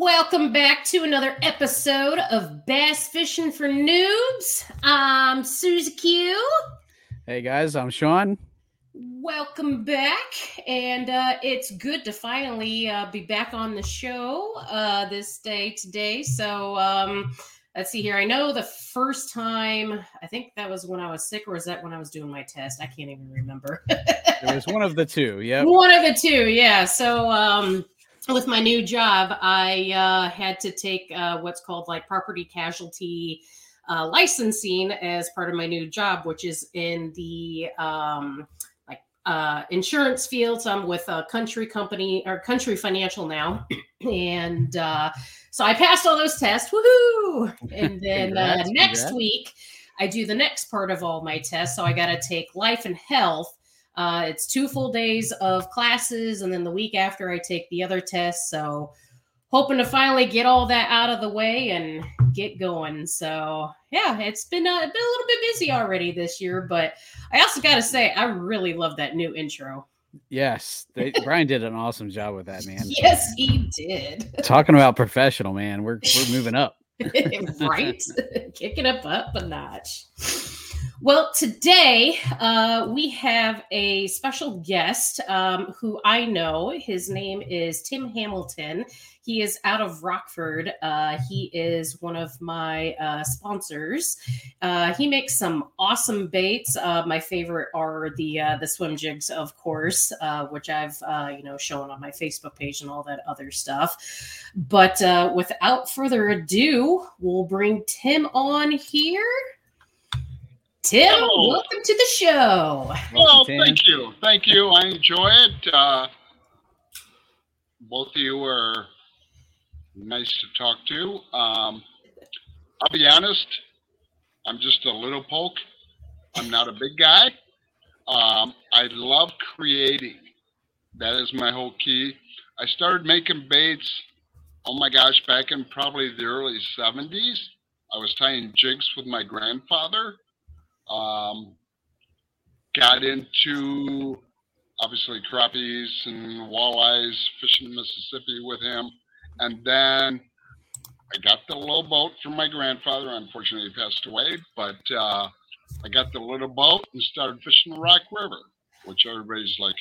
Welcome back to another episode of Bass Fishing for Noobs. I'm Susie Q. Hey guys, I'm Sean. Welcome back, and uh, it's good to finally uh, be back on the show uh, this day today. So um, let's see here. I know the first time, I think that was when I was sick, or was that when I was doing my test? I can't even remember. it was one of the two. Yeah, one of the two. Yeah. So. Um, with my new job, I uh, had to take uh, what's called like property casualty uh, licensing as part of my new job, which is in the um, like uh, insurance field. So I'm with a country company or country financial now, and uh, so I passed all those tests. Woohoo! And then uh, congrats, next congrats. week, I do the next part of all my tests. So I got to take life and health uh, it's two full days of classes, and then the week after, I take the other tests. So, hoping to finally get all that out of the way and get going. So, yeah, it's been, uh, been a little bit busy already this year, but I also got to say, I really love that new intro. Yes, they, Brian did an awesome job with that, man. yes, he did. Talking about professional, man, we're we're moving up. right, kicking up up a notch. Well, today uh, we have a special guest um, who I know. His name is Tim Hamilton. He is out of Rockford. Uh, he is one of my uh, sponsors. Uh, he makes some awesome baits. Uh, my favorite are the uh, the swim jigs, of course, which I've you know shown on my Facebook page and all that other stuff. But without further ado, we'll bring Tim on here. Tim, oh. welcome to the show. Well, thank you. Thank you. I enjoy it. Uh, both of you are nice to talk to. Um, I'll be honest, I'm just a little poke. I'm not a big guy. Um, I love creating. That is my whole key. I started making baits, oh my gosh, back in probably the early 70s. I was tying jigs with my grandfather um, got into obviously crappies and walleyes fishing Mississippi with him. And then I got the little boat from my grandfather. Unfortunately, he passed away, but uh, I got the little boat and started fishing the Rock River, which everybody's like,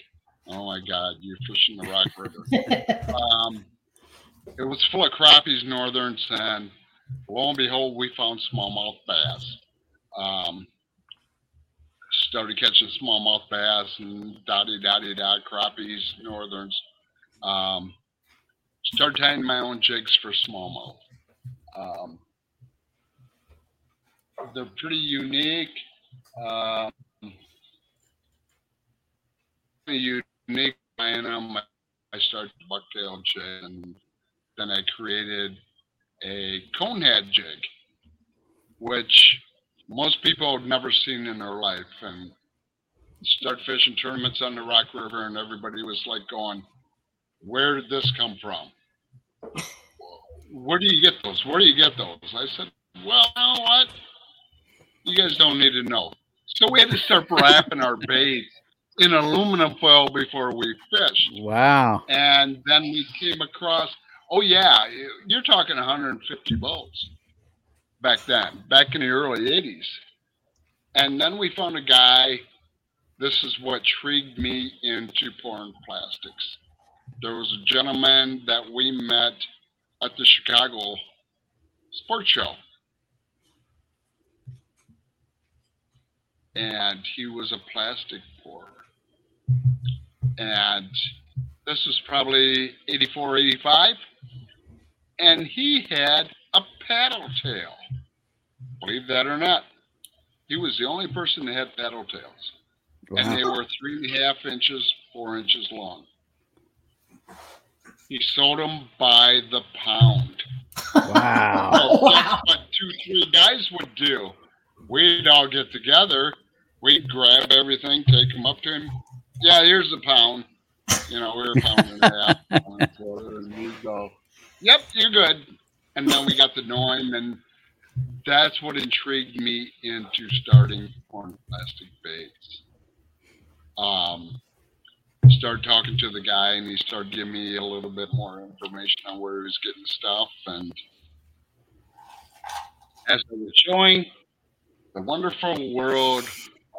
oh my God, you're fishing the Rock River. um, it was full of crappies, northerns, and lo and behold, we found smallmouth bass. Um, started catching smallmouth bass and dotty dotty dot crappies, northerns. Um, started tying my own jigs for smallmouth. Um, they're pretty unique. Uh, unique them. I started bucktail jig, and then I created a conehead jig, which most people have never seen in their life. And start fishing tournaments on the Rock River, and everybody was like going, "Where did this come from? Where do you get those? Where do you get those?" I said, "Well, you know what? You guys don't need to know." So we had to start wrapping our bait in aluminum foil before we fished. Wow. And then we came across, oh yeah, you're talking 150 boats back then, back in the early 80s. And then we found a guy, this is what intrigued me into pouring plastics. There was a gentleman that we met at the Chicago Sports Show. And he was a plastic pourer and this was probably 84, 85. And he had a paddle tail. Believe that or not. He was the only person that had paddle tails. Wow. And they were three and a half inches, four inches long. He sold them by the pound. Wow. so wow. what two, three guys would do. We'd all get together. We'd grab everything, take them up to him yeah, here's a pound. You know, we were pounding that. and a half, and a quarter, and we go, yep, you're good. And then we got to know him, and that's what intrigued me into starting corn plastic baits. Um, started talking to the guy, and he started giving me a little bit more information on where he was getting stuff. And as I was showing, the wonderful world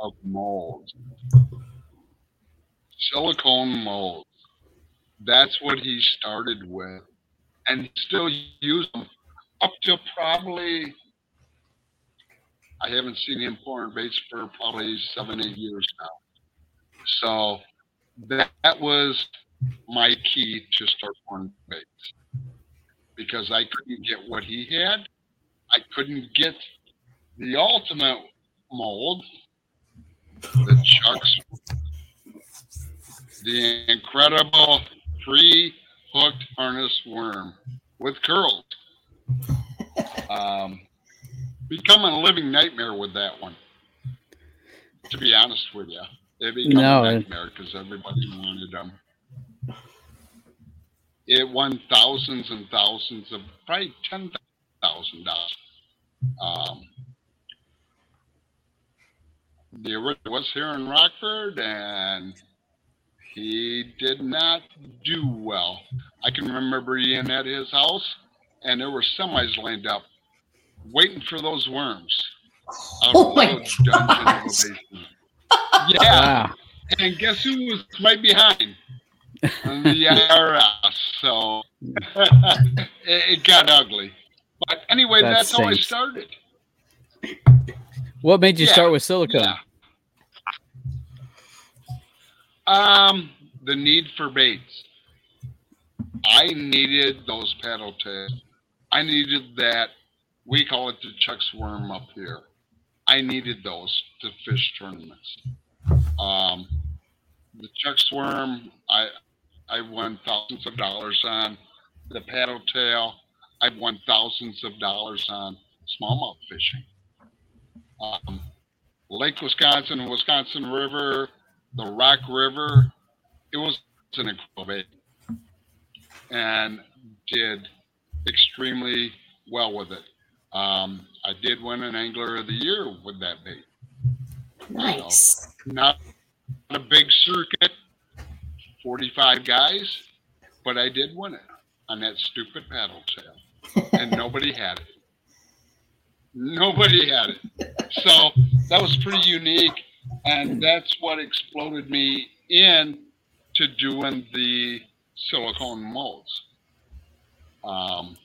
of molds silicone molds. That's what he started with. And still uses them up to probably, I haven't seen him pouring baits for probably seven, eight years now. So that, that was my key to start pouring baits because I couldn't get what he had. I couldn't get the ultimate mold, the Chuck's the incredible free hooked harness worm with curls. Um, becoming a living nightmare with that one. To be honest with you, it became no, a nightmare because everybody wanted them. It won thousands and thousands of probably ten thousand dollars. Um, the original was here in Rockford, and he did not do well. I can remember being at his house, and there were semis lined up, waiting for those worms. Oh my gosh. Yeah. Wow. And guess who was right behind? the IRS. So it, it, got ugly. But anyway, that that's stinks. how I started. What made you yeah. start with silicone? Yeah. Um, the need for baits. I needed those paddle tails. I needed that. We call it the Chuck's worm up here. I needed those to fish tournaments. Um, the Chuck's worm, I I won thousands of dollars on. The paddle tail, I've won thousands of dollars on smallmouth fishing. Um, Lake Wisconsin, Wisconsin River, the Rock River, it was an incredible and did extremely well with it. Um, I did win an Angler of the Year with that bait. Nice. Not a big circuit, 45 guys, but I did win it on that stupid paddle tail. and nobody had it. Nobody had it. So that was pretty unique and that's what exploded me in to doing the silicone molds. Um,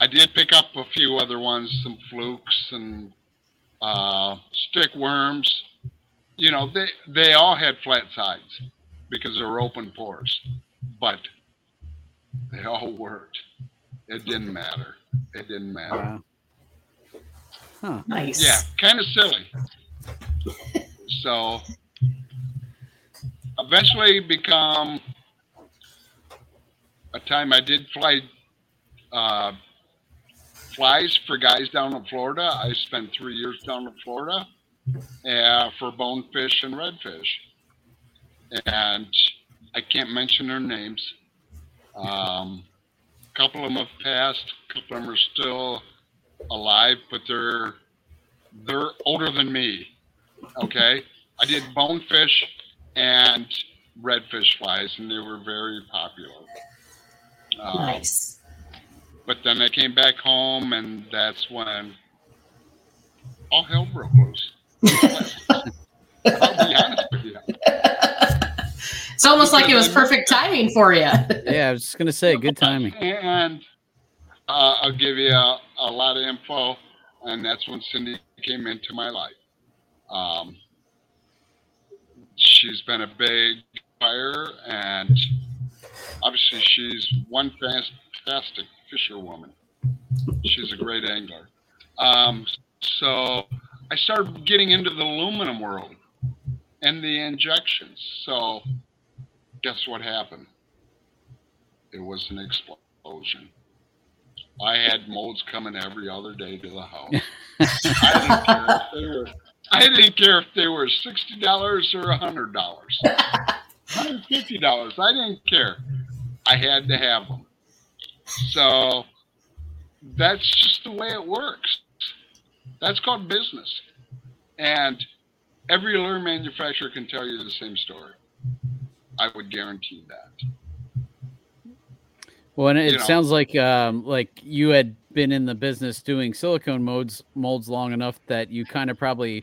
I did pick up a few other ones, some flukes and uh, stick worms. You know, they they all had flat sides because they were open pores, but they all worked. It didn't matter. It didn't matter. Wow. Huh. Nice. Yeah, kind of silly. so eventually become a time I did fly uh, flies for guys down in Florida. I spent three years down in Florida uh, for bonefish and redfish. And I can't mention their names. Um, a couple of them have passed. A couple of them are still alive, but they're they're older than me. Okay, I did bonefish and redfish flies, and they were very popular. Um, Nice. But then I came back home, and that's when all hell broke loose. I'll be honest with you. It's almost like it was perfect timing for you. Yeah, I was just gonna say, good timing. And uh, I'll give you a, a lot of info, and that's when Cindy came into my life. Um, she's been a big fire, and obviously she's one fantastic fisherwoman. She's a great angler. Um, so I started getting into the aluminum world and the injections. So guess what happened? It was an explosion. I had molds coming every other day to the house. I didn't care if they were. I didn't care if they were sixty dollars or a hundred dollars, hundred fifty dollars. I didn't care. I had to have them. So that's just the way it works. That's called business, and every lure manufacturer can tell you the same story. I would guarantee that. Well, and it you know. sounds like um, like you had been in the business doing silicone molds molds long enough that you kind of probably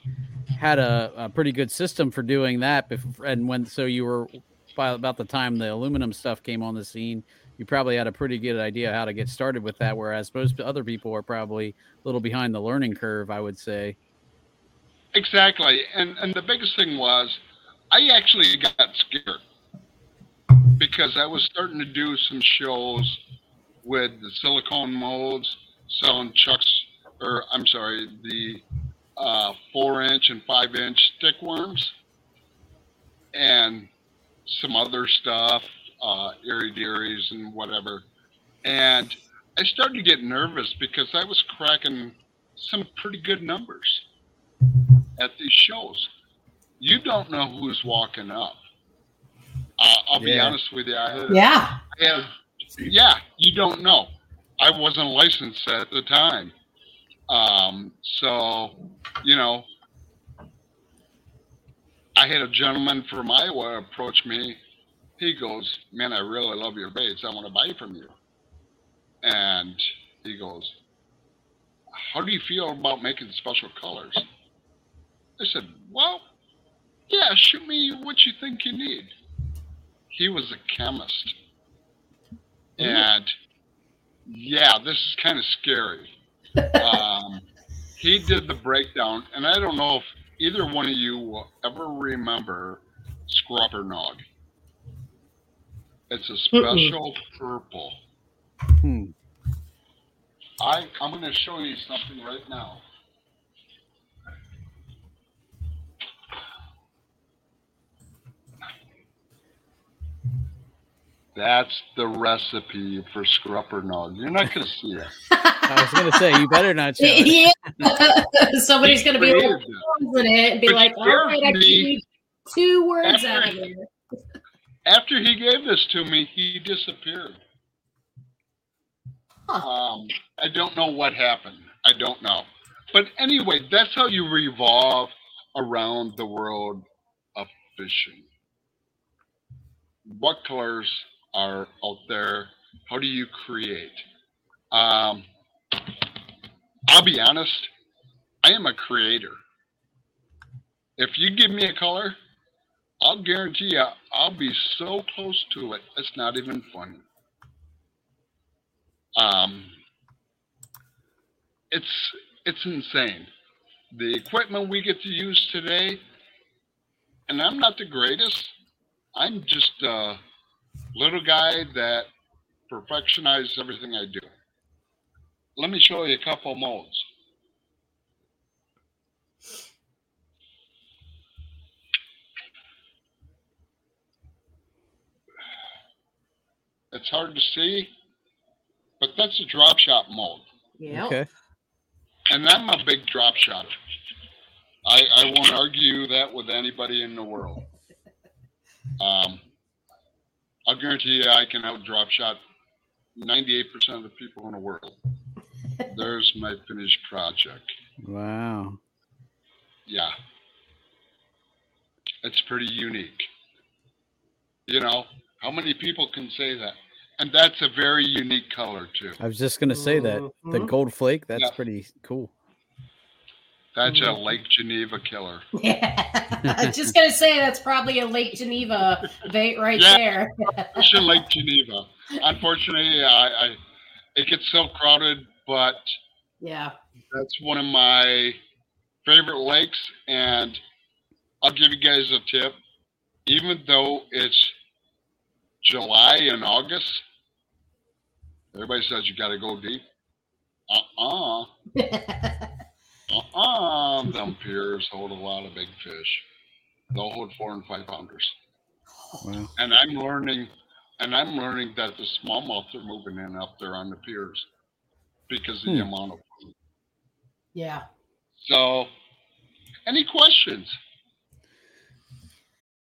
had a, a pretty good system for doing that. Before, and when so you were by about the time the aluminum stuff came on the scene, you probably had a pretty good idea how to get started with that. Whereas most other people are probably a little behind the learning curve, I would say. Exactly. And and the biggest thing was I actually got scared because I was starting to do some shows with the silicone molds, selling chucks or I'm sorry, the uh, four inch and five inch stick worms and some other stuff, uh, Erie Dearies and whatever. And I started to get nervous because I was cracking some pretty good numbers at these shows. You don't know who's walking up. Uh, I'll be honest with you. I had, Yeah. I had- yeah, you don't know. I wasn't licensed at the time. Um, so, you know, I had a gentleman from Iowa approach me. He goes, Man, I really love your baits. I want to buy from you. And he goes, How do you feel about making special colors? I said, Well, yeah, shoot me what you think you need. He was a chemist. And yeah, this is kind of scary. um, he did the breakdown, and I don't know if either one of you will ever remember Scrubber Nog. It's a special purple. Hmm. I I'm going to show you something right now. That's the recipe for Scrubber Nog. You're not going to see it. I was gonna say you better not show it. yeah. Somebody's going to be like, it. in it and be Which like, all scares I me. need two words After- out of here. After he gave this to me, he disappeared. Huh. Um, I don't know what happened. I don't know. But anyway, that's how you revolve around the world of fishing. What colors are out there? How do you create? Um, I'll be honest, I am a creator. If you give me a color, I'll guarantee you I'll be so close to it, it's not even funny. Um, it's it's insane. The equipment we get to use today, and I'm not the greatest. I'm just a little guy that perfectionizes everything I do. Let me show you a couple molds. It's hard to see, but that's a drop shot mold. Yeah. Okay. And I'm a big drop shot. I, I won't argue that with anybody in the world. Um, I'll guarantee you I can out drop shot 98% of the people in the world. There's my finished project. Wow. Yeah. It's pretty unique. You know, how many people can say that? And that's a very unique color, too. I was just gonna say that the Mhm. gold flake. That's Yeah. pretty cool. That's a Mhm. Lake Geneva killer. Yeah. I was just gonna say that's probably a Lake Geneva bait right Yeah. there. It's in Lake Geneva. Unfortunately, I, I it gets so crowded, but yeah. that's one of my favorite lakes. And I'll give you guys a tip. Even though it's July and August, everybody says you got to go deep. Uh uh Uh-uh. Them piers hold a lot of big fish. They'll hold four and five pounders. Wow. And I'm learning, and I'm learning that the smallmouth are moving in up there on the piers because of the Hmm. amount of food. yeah. So, any questions?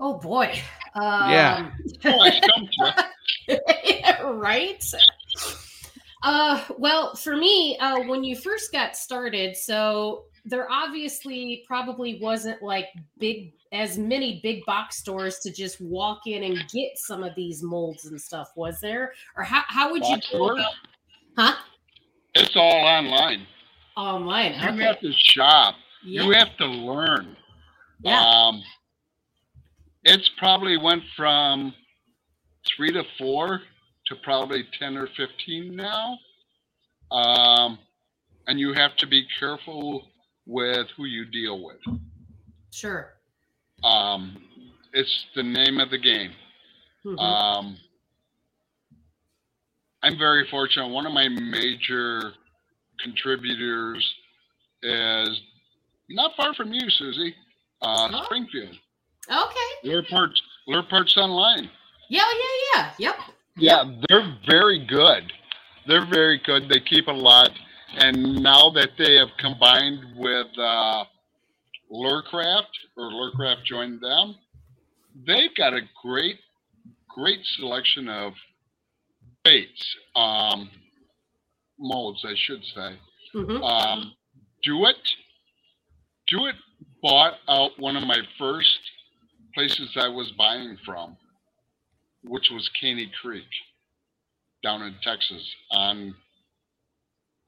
Oh boy. Um, Yeah. Oh, I stumped you. yeah, right? Uh, well, for me, uh, when you first got started, so there obviously probably wasn't like big as many big box stores to just walk in and get some of these molds and stuff, was there? Or how, how would you Box go stores? about huh? It's all online. Online. You Okay. have to shop. Yeah. You have to learn. yeah. Um, it's probably went from three to four to probably 10 or 15 now. Um, and you have to be careful with who you deal with. Sure. Um, it's the name of the game. Mhm. Um, I'm very fortunate. One of my major contributors is not far from you, Susie. Uh, Oh. Springfield. Okay. Lure Parts, Lure Parts Online. Yeah, yeah, yeah. Yep. Yeah, they're very good. They're very good. They keep a lot. And now that they have combined with uh, Lurecraft, or Lurecraft joined them, they've got a great, great selection of baits, um, molds, I should say. Mhm. Um, Do It, Do It bought out one of my first places I was buying from, which was Caney Creek down in Texas on,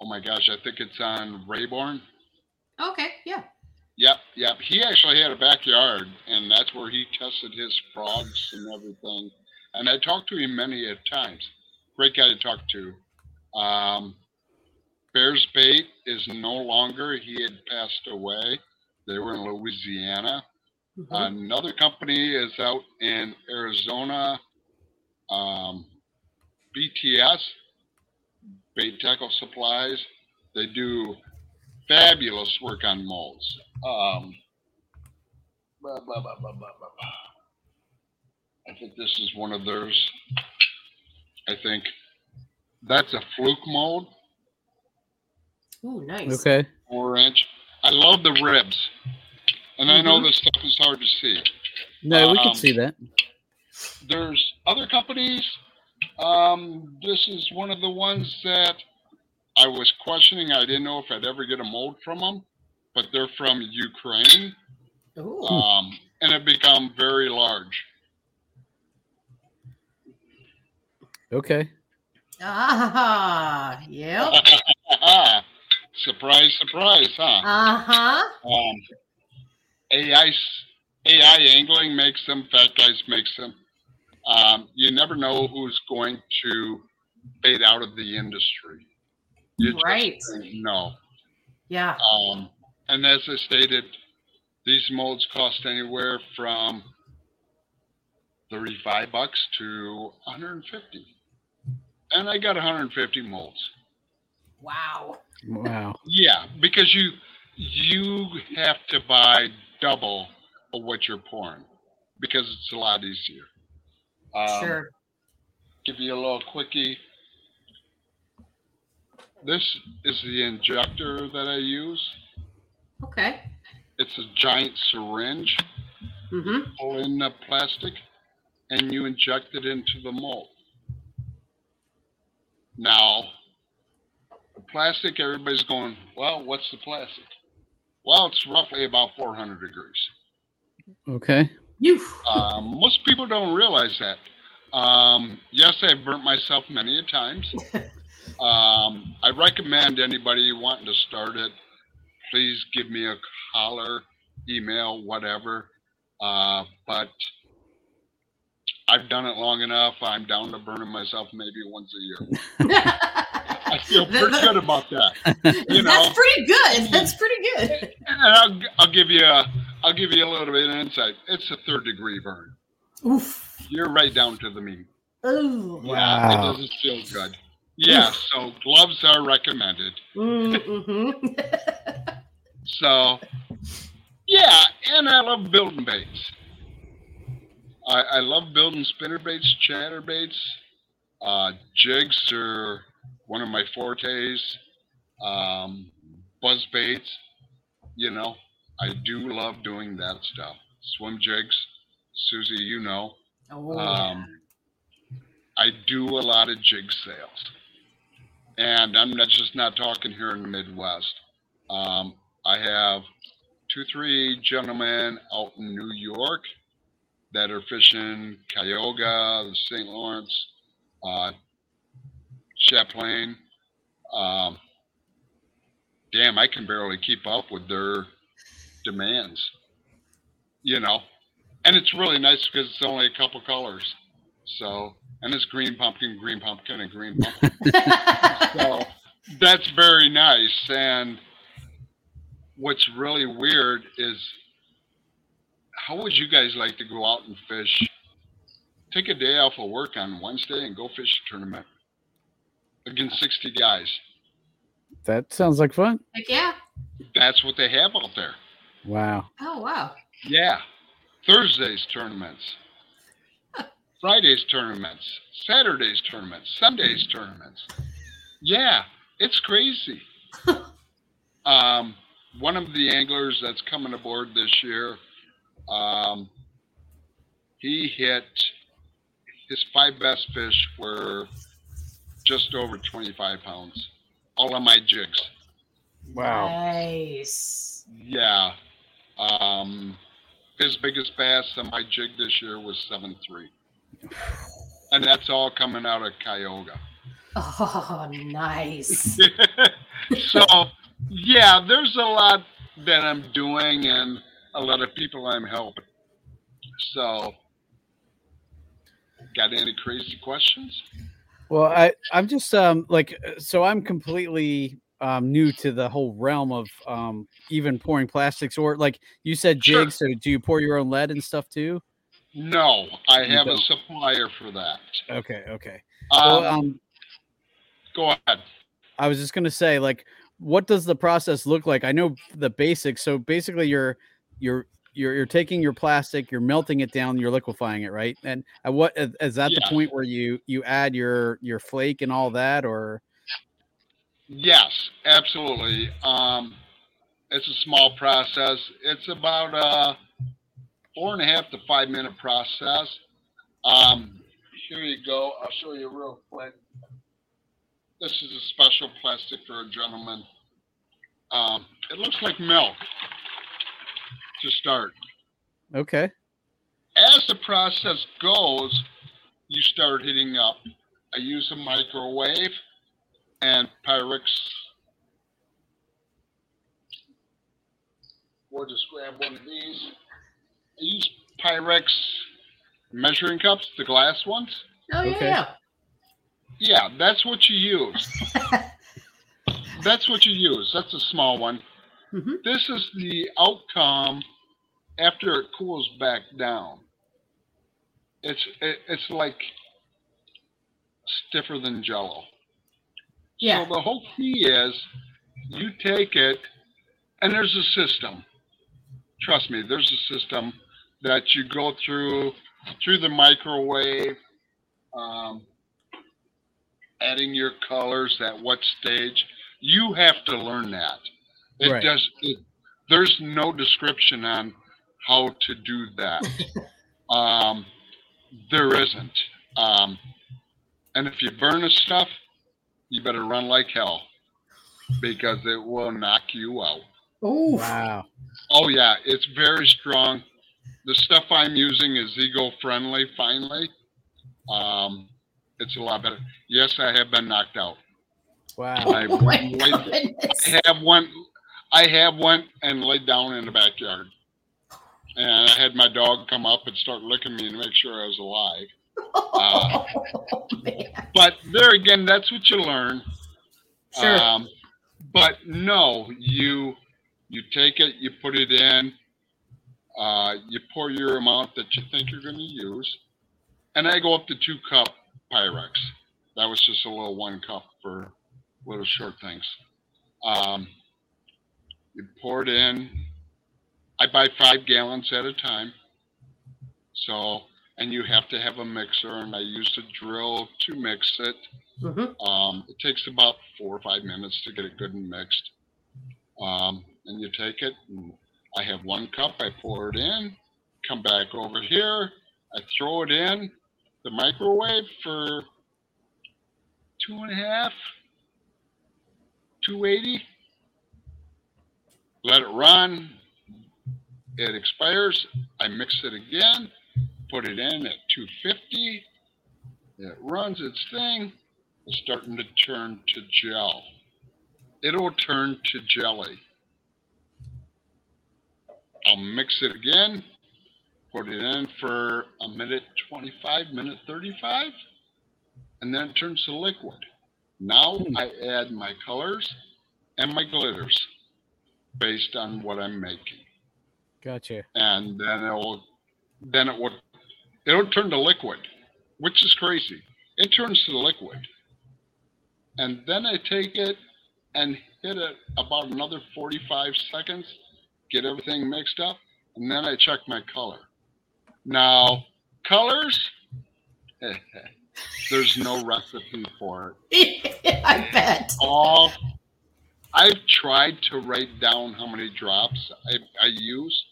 oh my gosh, I think it's on Rayburn. Okay. Yeah. Yep, yep. He actually had a backyard, and that's where he tested his frogs and everything. And I talked to him many a times. Great guy to talk to. Um, Bears Bait is no longer. He had passed away. They were in Louisiana. Mhm. Another company is out in Arizona. Um, BTS, Bait Tackle Supplies. They do fabulous work on molds. Um, blah, blah, blah, blah, blah, blah, blah. I think this is one of theirs. I think that's a fluke mold, Ooh, nice. Okay. four inch. I love the ribs, and I know Mhm. this stuff is hard to see. No, we can Um, see that. there's other companies Um, this is one of the ones that I was questioning. I didn't know if I'd ever get a mold from them, but they're from Ukraine, um, and have become very large. Okay. Ah, yep. surprise, surprise, huh? Uh huh. Um, AI, AI angling makes them. Fat guys makes them. Um, you never know who's going to fade out of the industry. You just Right. don't. Yeah. Um, and as I stated, these molds cost anywhere from 35 bucks to 150. And I got 150 molds. Wow. Wow. Yeah, because you you have to buy double of what you're pouring because it's a lot easier. Um, sure. Give you a little quickie. This is the injector that I use. Okay. It's a giant syringe. Mm-hmm. pull in the plastic and you inject it into the mold. Now, the plastic, everybody's going, well, what's the plastic? Well, it's roughly about 400 degrees. Okay. You. Um, most people don't realize that. Um, yes, I've burnt myself many a times. Um, I recommend anybody wanting to start it, please give me a holler, email, whatever. Uh, but I've done it long enough. I'm down to burning myself maybe once a year. I feel pretty good about that. You know, That's pretty good. That's pretty good. and I'll, I'll give you a, I'll give you a little bit of insight. It's a third degree burn. Oof. You're right down to the meat. Ooh. Yeah, it doesn't feel good. Yeah, so gloves are recommended. Mm-hmm. So, yeah, and I love building baits. I, I love building spinner baits, chatter baits. Uh, jigs are one of my fortes. Um, buzz baits, you know, I do love doing that stuff. Swim jigs, Susie, you know. oh, Um, I do a lot of jig sales, and I'm not just not talking here in the Midwest. Um, I have two, three gentlemen out in New York that are fishing Cuyahoga, the St. Lawrence, uh, Champlain. Um, damn, I can barely keep up with their demands. You know, and it's really nice because it's only a couple colors. So, and it's green pumpkin, green pumpkin, and green pumpkin. so that's very nice. And what's really weird is how would you guys like to go out and fish? Take a day off of work on Wednesday and go fish a tournament against 60 guys. That sounds like fun. Heck yeah. That's what they have out there. Wow. Oh wow. Yeah. Thursdays tournaments. Fridays tournaments. Saturdays tournaments. Sundays tournaments. Yeah, it's crazy. um, one of the anglers that's coming aboard this year, um, he hit his five best fish were just over 25 pounds. All of my jigs. Wow. Nice. Yeah. Um, his biggest bass on my jig this year was seven three, and that's all coming out of Cuyahoga. Oh, nice. so, yeah, there's a lot that I'm doing, and a lot of people I'm helping. So, got any crazy questions? Well, I I'm just um like uh, so I'm completely um new to the whole realm of um even pouring plastics or like you said Sure. jigs. So do you pour your own lead and stuff too? No, I You have a don't. supplier for that. Okay. Okay. Um, um, go ahead. I was just gonna say, like, what does the process look like? I know the basics. So basically, you're you're you're you're taking your plastic, you're melting it down, you're liquefying it, right? And at what is, that the point where you you add your your flake and all that, or Yes, absolutely. Um, it's a small process. It's about a four and a half to five minute process. Um, here you go. I'll show you real quick. This is a special plastic for a gentleman. Um, it looks like milk to start. Okay. As the process goes, you start heating up. I use a microwave and Pyrex. We'll just grab one of these. I use Pyrex measuring cups, the glass ones. Oh yeah, Okay. yeah. Yeah, that's what you use. that's what you use. That's a small one. Mhm. This is the outcome after it cools back down. It's it, it's like stiffer than Jello. Yeah. So the whole key is you take it, and there's a system. Trust me, there's a system that you go through through the microwave, um, adding your colors at what stage. You have to learn that. It Right. does. It, there's no description on how to do that. um, there isn't. Um, and if you burn the stuff, you better run like hell because it will knock you out. Oh, Wow. Oh yeah, it's very strong. The stuff I'm using is eco-friendly. Finally, um, it's a lot better. Yes, I have been knocked out. Wow. I, oh my laid- I have one. I have one and laid down in the backyard, and I had my dog come up and start licking me to make sure I was alive. Oh. But there again, that's what you learn. Sure. Um, but no, you you take it, you put it in, uh, you pour your amount that you think you're going to use, and I go up to two cup Pyrex. That was just a little one cup for little short things. Um, you pour it in. I buy five gallons at a time. So, and you have to have a mixer, and I use a drill to mix it. Mhm. Um, it takes about four or five minutes to get it good and mixed. Um, and you take it, and I have one cup, I pour it in, come back over here, I throw it in the microwave for two and a half, 280. Let it run. It expires. I mix it again, put it in at 250. It runs its thing is starting to turn to gel. It'll turn to jelly. I'll mix it again, put it in for a minute 25, minute 35, and then it turns to liquid. Now I add my colors and my glitters based on what I'm making. Gotcha. And then it'll then it will it'll turn to liquid, which is crazy. It turns to liquid and then I take it and hit it about another 45 seconds, get everything mixed up, and then I check my color. Now, colors, there's no recipe for it. I bet. All I've tried to write down how many drops I, I use.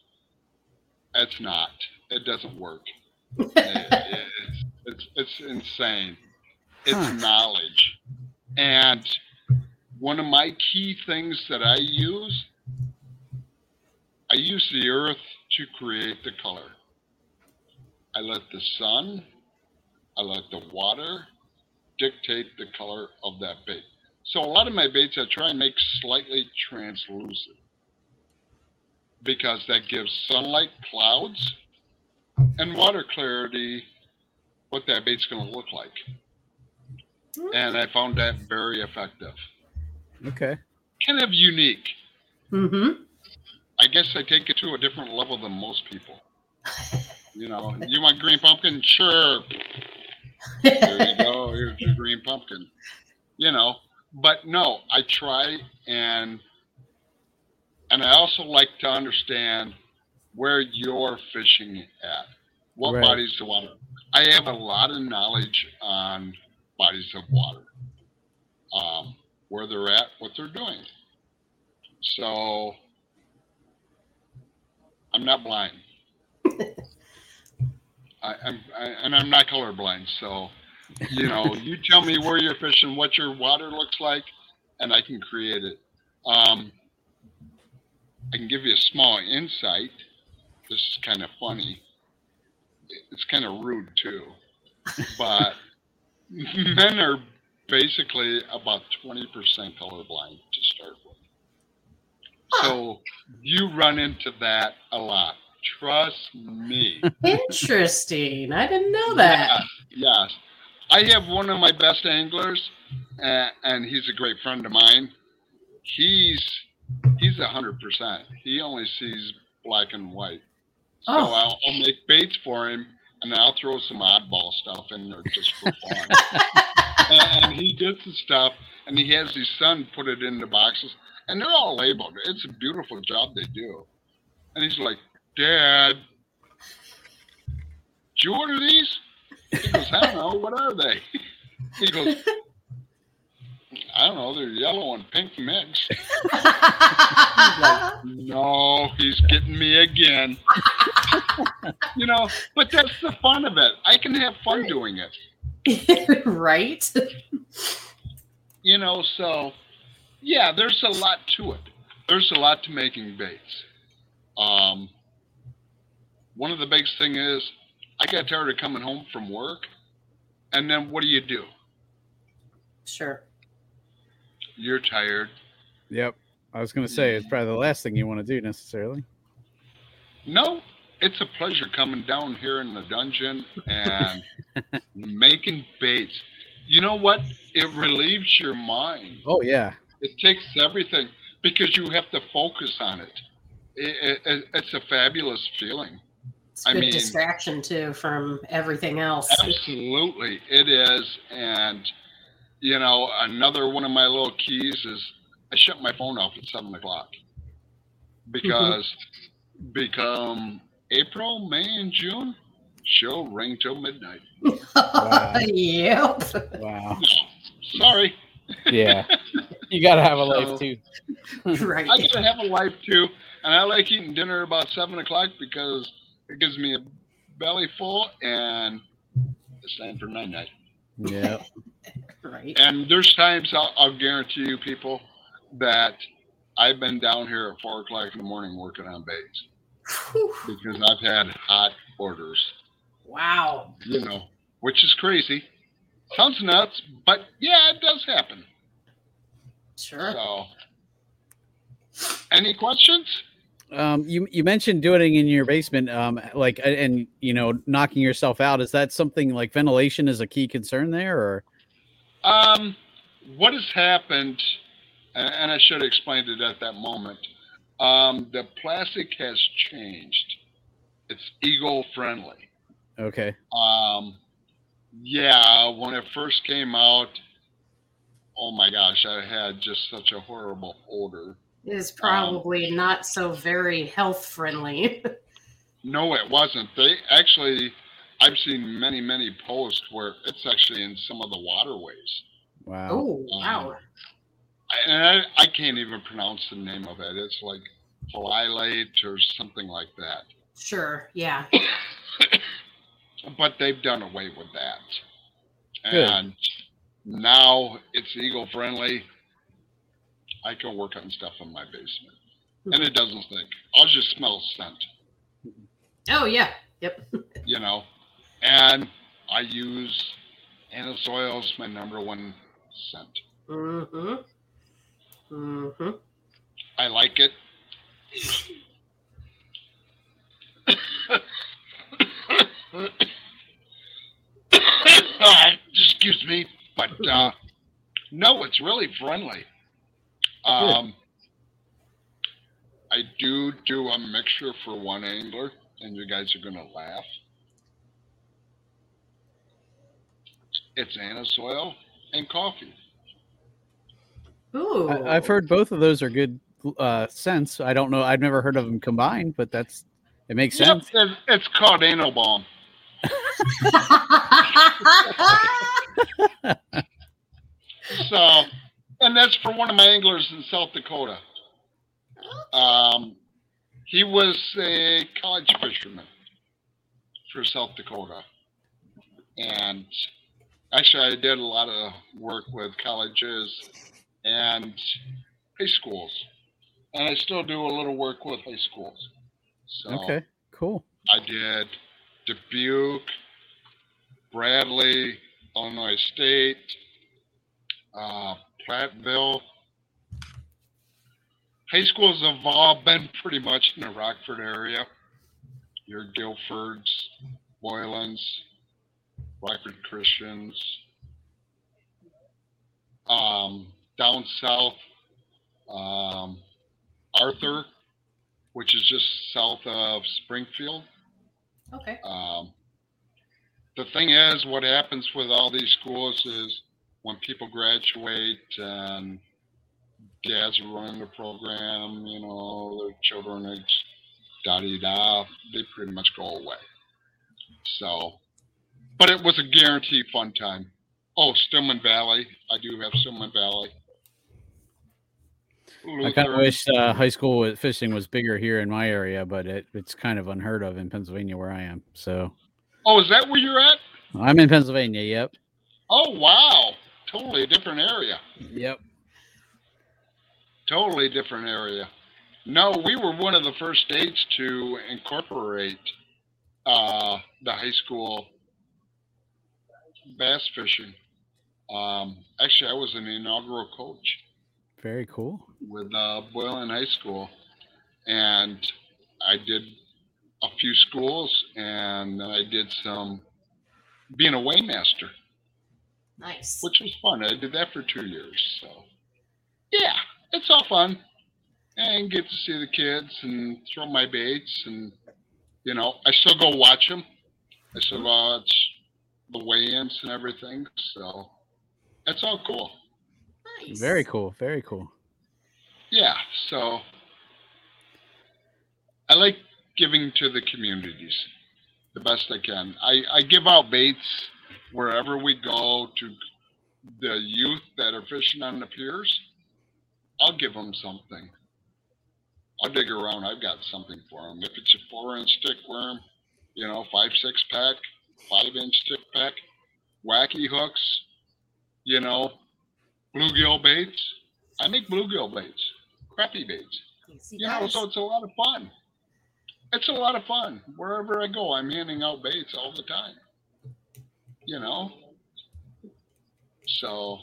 It's not. It doesn't work. It- it's, it's, it's insane. It's Huh. knowledge. And one of my key things that I use, I use the earth to create the color. I let the sun, I let the water dictate the color of that bait. So a lot of my baits I try and make slightly translucent because that gives sunlight, clouds, and water clarity what that bait's going to look like. And I found that very effective. Okay. Kind of unique. Mm-hmm. I guess I take it to a different level than most people. You know, you want green pumpkin? Sure. There you go. Here's your green pumpkin. You know, but no, I try and and I also like to understand where you're fishing at. What Right. bodies of water? I have a lot of knowledge on bodies of water, um, where they're at, what they're doing. So I'm not blind. I, I'm I, and I'm not colorblind, so you know, you tell me where you're fishing, what your water looks like, and I can create it. Um, I can give you a small insight. This is kind of funny. It's kind of rude too, but men are basically about 20% colorblind to start with. So you run into that a lot. Trust me. Interesting. I didn't know that. Yes, yes. I have one of my best anglers, uh, and he's a great friend of mine. He's he's a hundred percent. He only sees black and white. So Oh. I'll, I'll make baits for him, and I'll throw some oddball stuff in there just for fun. and, and he gets the stuff, and he has his son put it in the boxes, and they're all labeled. It's a beautiful job they do. And he's like, Dad, did you order these? He goes, I don't know. What are they? He goes, I don't know. They're yellow and pink mixed. No, he's getting me again. you know, but that's the fun of it. I can have fun doing it. right? You know, so yeah, there's a lot to it. There's a lot to making baits. Um, one of the biggest thing is I got tired of coming home from work, and then what do you do? Sure. You're tired. Yep. I was going to say it's probably the last thing you want to do necessarily. No, it's a pleasure coming down here in the dungeon and making baits. You know what? It relieves your mind. Oh yeah. It takes everything because you have to focus on it. It, it, it's a fabulous feeling. It's a I good mean- distraction too from everything else. Absolutely, it is. And you know, another one of my little keys is I shut my phone off at seven o'clock because become April, May, and June, she'll ring till midnight. Wow. yep. Wow. Sorry, Yeah. You got to have a So- life too. right. I gotta have a life too, and I like eating dinner about seven o'clock because it gives me a belly full and it's time for night night. Yeah. Right. And there's times I'll, I'll guarantee you, people, that I've been down here at four o'clock in the morning working on baits because I've had hot orders, Wow. you know, which is crazy. Sounds nuts, but yeah, it does happen. Sure. So, any questions? Um, you you mentioned doing it in your basement, um, like and, and you know knocking yourself out. Is that something like ventilation is a key concern there, or Um, what has happened, and and I should have explained it at that moment. Um, the plastic has changed. It's eagle friendly. okay? Um, yeah, when it first came out, oh my gosh, I had just such a horrible odor. It is probably not so very health friendly. No, it wasn't. They actually, I've seen many, many posts where it's actually in some of the waterways. Wow. oh, wow. I, and I, I can't even pronounce the name of it. It's like halilate or something like that. Sure. Yeah. but they've done away with that. Good. And now it's eagle friendly. I can work on stuff in my basement. And it doesn't stink. I'll just smell scent, Oh, yeah. Yep. you know. And I use anise oil as my number one scent. Mm-hmm. Mm-hmm. I like it. Excuse me, but uh, no, it's really friendly. Um, I do do a mixture for one angler, and you guys are gonna laugh. It's anise oil and coffee. Ooh. I, I've heard both of those are good uh, scents. I don't know. I've never heard of them combined, but that's it makes Yep, sense. it- it's called anal balm. So, and that's for one of my anglers in South Dakota. Um, he was a college fisherman for South Dakota. And actually, I did a lot of work with colleges and high schools. And I still do a little work with high schools. So Okay, cool. I did Dubuque, Bradley, Illinois State, uh, Platteville. High schools have all been pretty much in the Rockford area. Your Guilfords, Boylans, Rockford Christians. Um, down south, um, Arthur, which is just south of Springfield. Okay. Um, the thing is, what happens with all these schools is when people graduate and dads are running the program, you know, their children da da da, they pretty much go away. So, but it was a guaranteed fun time. Oh, Stillman Valley. I do have Stillman Valley. I kind of wish uh, high school fishing was bigger here in my area, but it, it's kind of unheard of in Pennsylvania where I am. So Oh, is that where you're at? I'm in Pennsylvania. Yep. Oh, wow. Totally different area. Yep. Totally different area. No, we were one of the first states to incorporate uh, the high school bass fishing. Um, actually, I was an inaugural coach Very cool. with uh, Boylan High School, and I did a few schools, and I did some being a weighmaster, Nice. which was fun. I did that for two years. So, yeah, it's all fun, and get to see the kids and throw my baits, and you know, I still go watch them. I still watch the weigh-ins and everything. So, that's all cool. Nice. Very cool. Very cool. Yeah, so I like giving to the communities the best I can. I, I give out baits wherever we go to the youth that are fishing on the piers. I'll give them something. I'll dig around. I've got something for them. If it's a four inch stick worm, you know, five, six pack, five inch stick pack, wacky hooks, you know, bluegill baits. I make bluegill baits, crappie baits. Easy You know, so it's a lot of fun. It's a lot of fun. Wherever I go, I'm handing out baits all the time. You know? So,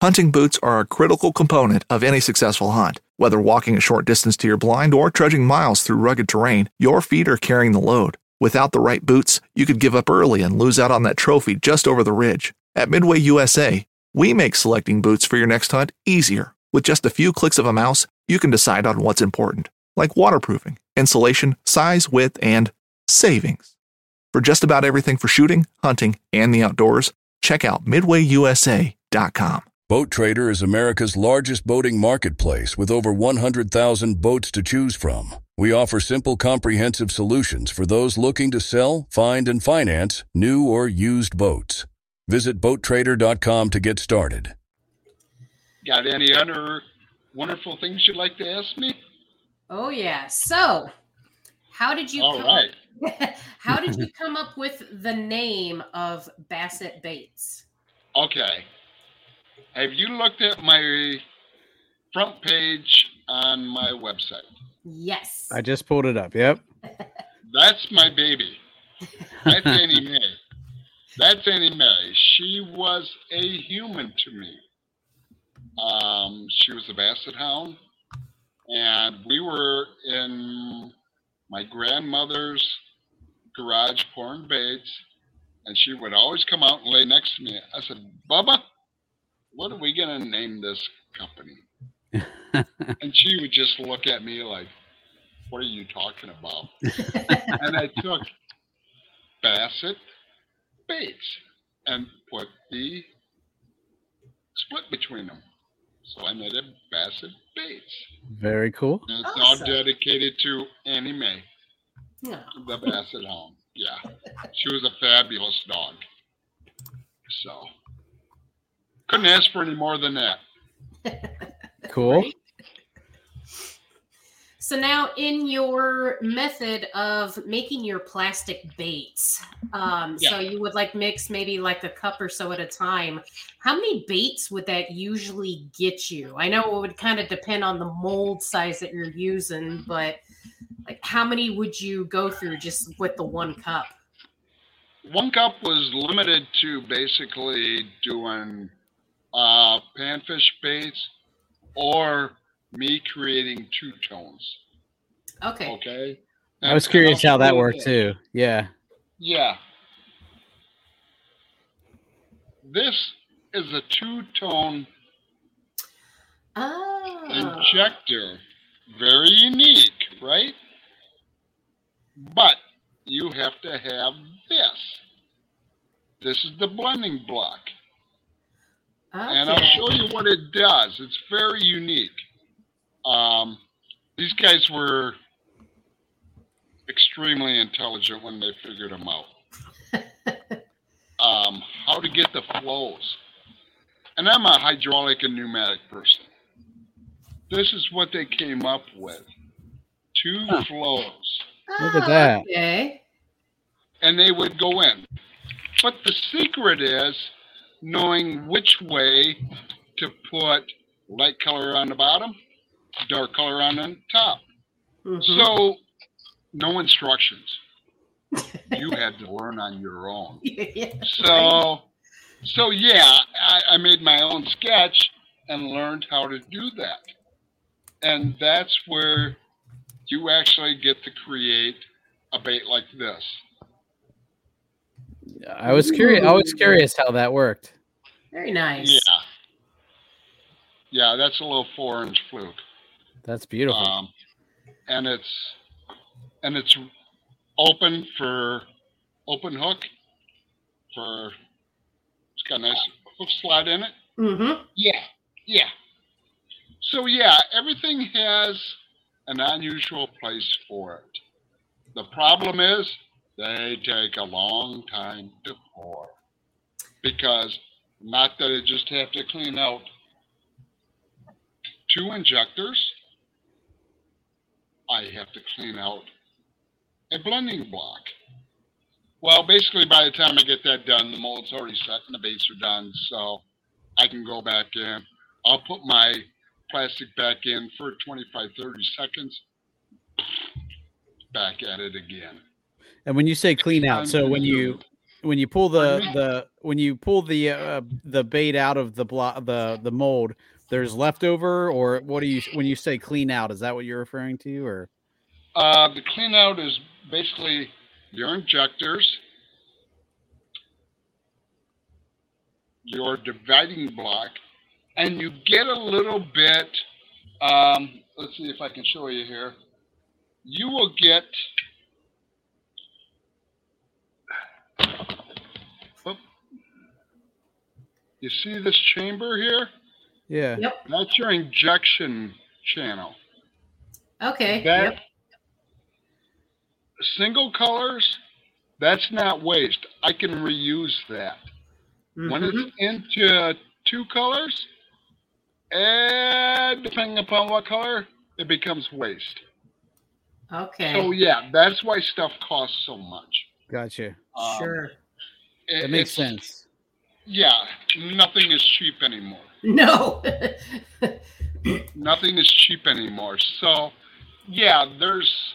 Hunting boots are a critical component of any successful hunt. Whether walking a short distance to your blind or trudging miles through rugged terrain, your feet are carrying the load. Without the right boots, you could give up early and lose out on that trophy just over the ridge. At Midway USA, we make selecting boots for your next hunt easier. With just a few clicks of a mouse, you can decide on what's important, like waterproofing, insulation, size, width, and savings. For just about everything for shooting, hunting, and the outdoors, check out midwayusa.com. Boat Trader is America's largest boating marketplace with over 100,000 boats to choose from. We offer simple, comprehensive solutions for those looking to sell, find, and finance new or used boats. Visit BoatTrader.com to get started. got any other wonderful things you'd like to ask me? Oh yeah. So, how did you? All come right. how did you come up with the name of Bassett Baits? Okay. Have you looked at my front page on my website? Yes. I just pulled it up. Yep. That's my baby. That's Annie Mae. That's Annie Mae. She was a human to me. Um, she was a basset hound, and we were in my grandmother's garage pouring baits, and she would always come out and lay next to me. I said, "Bubba, what are we gonna name this company?" and she would just look at me like, "What are you talking about?" and I took Bassett Baits and put the split between them. So I made a Bassett Baits. Very cool. And it's Awesome. all dedicated to Annie Mae, No. the Bassett Hound. Yeah. She was a fabulous dog. So couldn't ask for any more than that. Cool. Right? So now, in your method of making your plastic baits, um, so you would like mix maybe like a cup or so at a time. How many baits would that usually get you? I know it would kind of depend on the mold size that you're using, but like how many would you go through just with the one cup? One cup was limited to basically doing uh, panfish baits or me creating two tones. Okay. Okay. I was curious how that worked too. Yeah. Yeah. This is a two tone Oh. Ah. injector. Very unique, right? But you have to have this. This is the blending block. And I'll show you what it does. It's very unique. Um, these guys were extremely intelligent when they figured them out. um, how to get the flows. And I'm a hydraulic and pneumatic person. This is what they came up with two Huh. flows. Look at that. Okay. and they would go in. But the secret is knowing which way to put light color on the bottom, dark color on the top. Mhm. So, no instructions. you had to learn on your own. yeah. So, so yeah, I, I made my own sketch and learned how to do that. And that's where you actually get to create a bait like this. Yeah, I was curious. I was curious how that worked. Very nice. Yeah. Yeah, that's a little four inch fluke. That's beautiful. Um, and it's and it's open for open hook for it's got a nice hook slot in it. Mm-hmm. Yeah, yeah. So yeah, everything has an unusual place for it. The problem is they take a long time to pour because not that I just have to clean out two injectors. I have to clean out a blending block. Well, basically, by the time I get that done, the mold's already set and the baits are done, so I can go back in. I'll put my plastic back in for 25, 30 seconds. Back at it again. And when you say clean out, so when you when you pull the the when you pull the uh, the bait out of the block the the mold, there's leftover, or what do you when you say clean out? Is that what you're referring to, or Uh, the clean out is basically your injectors, your dividing block, and you get a little bit. Um, let's see if I can show you here. You will get. You see this chamber here? Yeah? Yep. That's your injection channel. Okay. That Yep. single colors, that's not waste. I can reuse that. When Mhm. it's into two colors, and depending upon what color, it becomes waste. Okay. So yeah, that's why stuff costs so much. Gotcha. Um, sure. it- That makes sense. Yeah, nothing is cheap anymore. No. Nothing is cheap anymore. So yeah, there's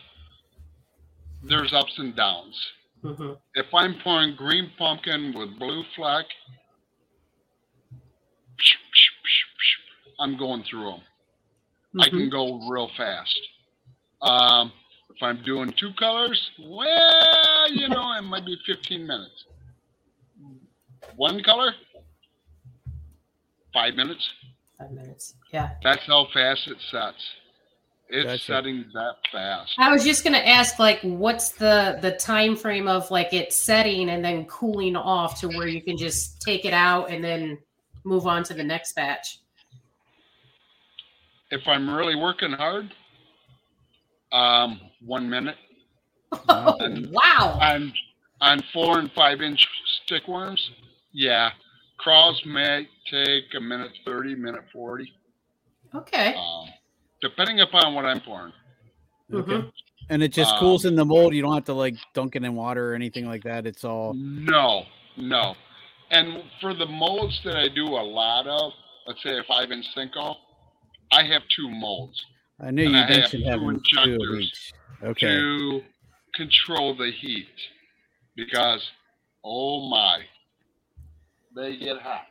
there's ups and downs. Mhm. if I'm pouring green pumpkin with blue fleck, I'm going through them. I Mm-hmm. can go real fast. Um, if I'm doing two colors, well, you know, it might be 15 minutes. One color, five minutes. Five minutes. Yeah. That's how fast it sets. It's Gotcha. setting that fast. I was just gonna ask, like, what's the the time frame of like it setting and then cooling off to where you can just take it out and then move on to the next batch. If I'm really working hard, um, one minute. Oh, And- wow. on on four and five inch stick worms, yeah, crawls may take a minute thirty, minute forty, Okay. um, depending upon what I'm pouring. Mhm. And it just cools in the mold. You don't have to like dunk it in water or anything like that. It's all No, no. And for the molds that I do a lot of, let's say a five inch Senko, I have two molds I knew you I have mentioned two having two of injectors each. Okay. to control the heat because, oh my, they get hot.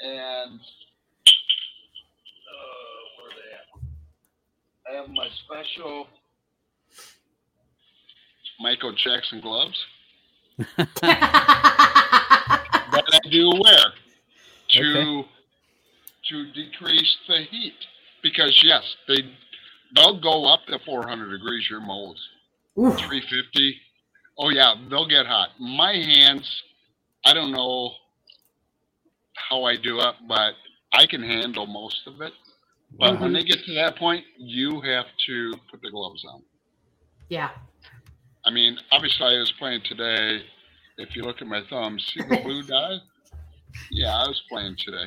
And uh, where are they at? I have my special Michael Jackson gloves that I do wear to to decrease the heat because yes, they they'll go up to 400 degrees your molds, Oof. 350. Oh yeah, they'll get hot. My hands, I don't know how I do it, but I can handle most of it. But when they get to that point, you have to put the gloves on. yeah. I mean, obviously, I was playing today. If you look at my thumb, see the blue dye? Yeah, I was playing today.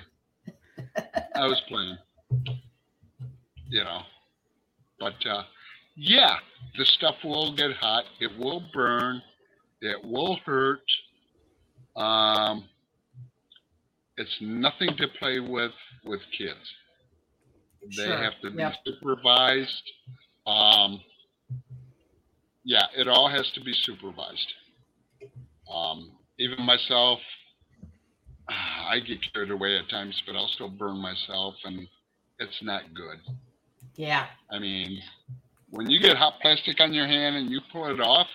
I was playing. You know, but uh, yeah, the stuff will get hot. It will burn. It will hurt. Um, it's nothing to play with with kids. They Sure, have to be yep. supervised. Um, yeah, it all has to be supervised. Um, even myself, I get carried away at times, but I'll still burn myself, and it's not good. Yeah. I mean, when you get hot plastic on your hand and you pull it off,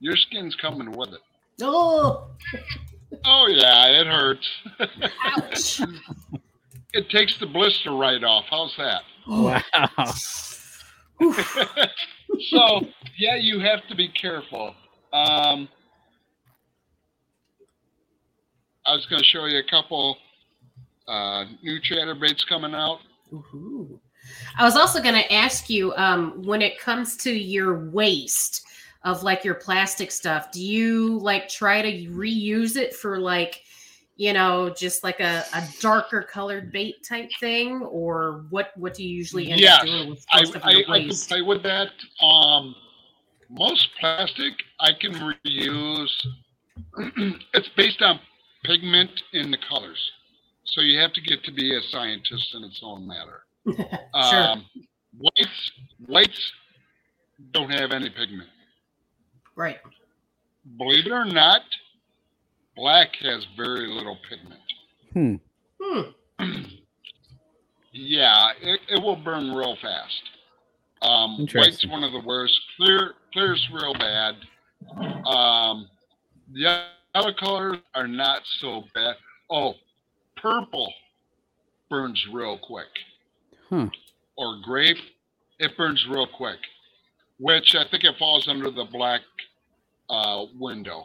your skin's coming with it. Oh, Oh yeah, it hurts. ouch. it takes the blister right off. How's that? Wow. so yeah, you have to be careful. Um, I was going to show you a couple uh, new chatterbaits coming out. Ooh. I was also going to ask you um, when it comes to your waste of like your plastic stuff, do you like try to reuse it for like, you know, just like a, a darker colored bait type thing, or what? What do you usually end Yes, up doing with I, most of I, your I can waste? play with that. Um, most plastic I can reuse. it's based on pigment in the colors, so you have to get to be a scientist in its own matter. Sure. Um, whites whites don't have any pigment. Right. Believe it or not, black has very little pigment. Hmm. Hmm. Yeah, it, it will burn real fast. Um, white's one of the worst. Clear, clear's real bad. Um, the other colors are not so bad. Oh, purple burns real quick. Huh. Or grape, it burns real quick. Which I think it falls under the black uh, window.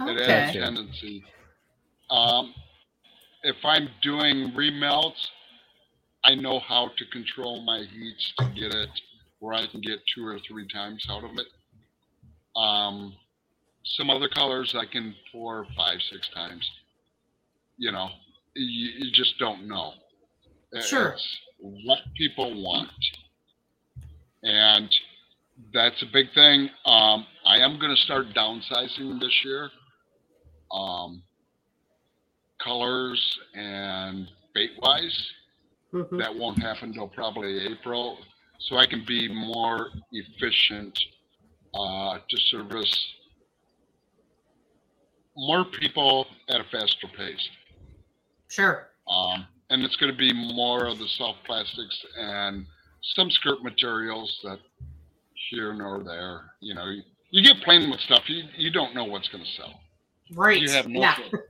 It has a tendency. Um, if I'm doing remelts, I know how to control my heats to get it where I can get two or three times out of it. Um, some other colors I can pour five, six times. You know, you, you just don't know. Sure. It's what people want. And that's a big thing. Um, I am going to start downsizing this year. Um, colors and bait wise, Mhm. that won't happen until probably April. So I can be more efficient uh, to service more people at a faster pace. Sure. Um, and it's going to be more of the soft plastics and some skirt materials that here nor there. You know, you, you get playing with stuff, you, you don't know what's going to sell. Right. You have no yeah. clue.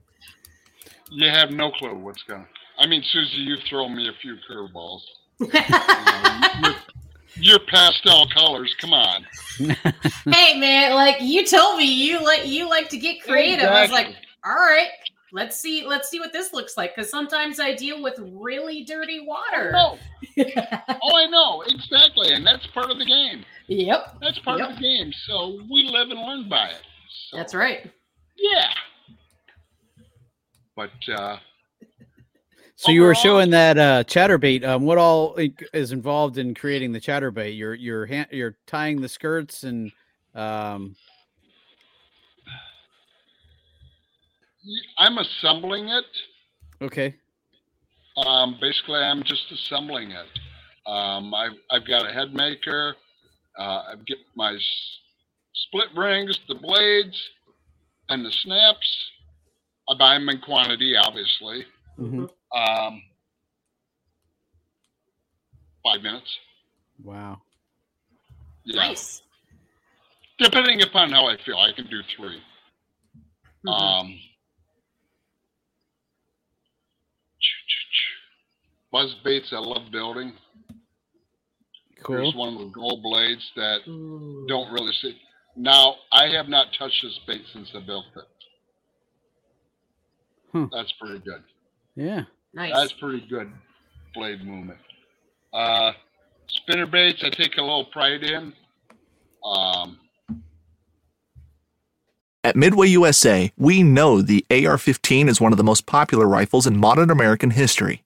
You have no clue what's going to. I mean, Susie, you've thrown me a few curveballs. You know, your, your pastel colors, come on. hey man, like you told me you like you like to get creative. I was like, all right, let's see, let's see what this looks like. Because sometimes I deal with really dirty water. No. Oh, I know exactly, and that's part of the game. yep, That's part Yep. of the game. So we live and learn by it. So, that's right. Yeah. But uh, So you were showing that uh, chatterbait. Um, what all is involved in creating the chatterbait? You're you're ha- you're tying the skirts and um, I'm assembling it. okay, Um, basically, I'm just assembling it. Um, I've, I've got a head maker. Uh, I've got my s- split rings, the blades, and the snaps. I buy them in quantity, obviously. Mhm. Um, five minutes. wow, Yeah. Nice. Depending upon how I feel, I can do 3 Mhm. Um, buzz baits, I love building. cool. There's one with gold blades that Ooh. don't really see. Now, I have not touched this bait since I built it. Hmm. That's pretty good. Yeah, Nice. That's pretty good blade movement. Uh, spinner baits, I take a little pride in. Um, At Midway USA, we know the AR 15 is one of the most popular rifles in modern American history.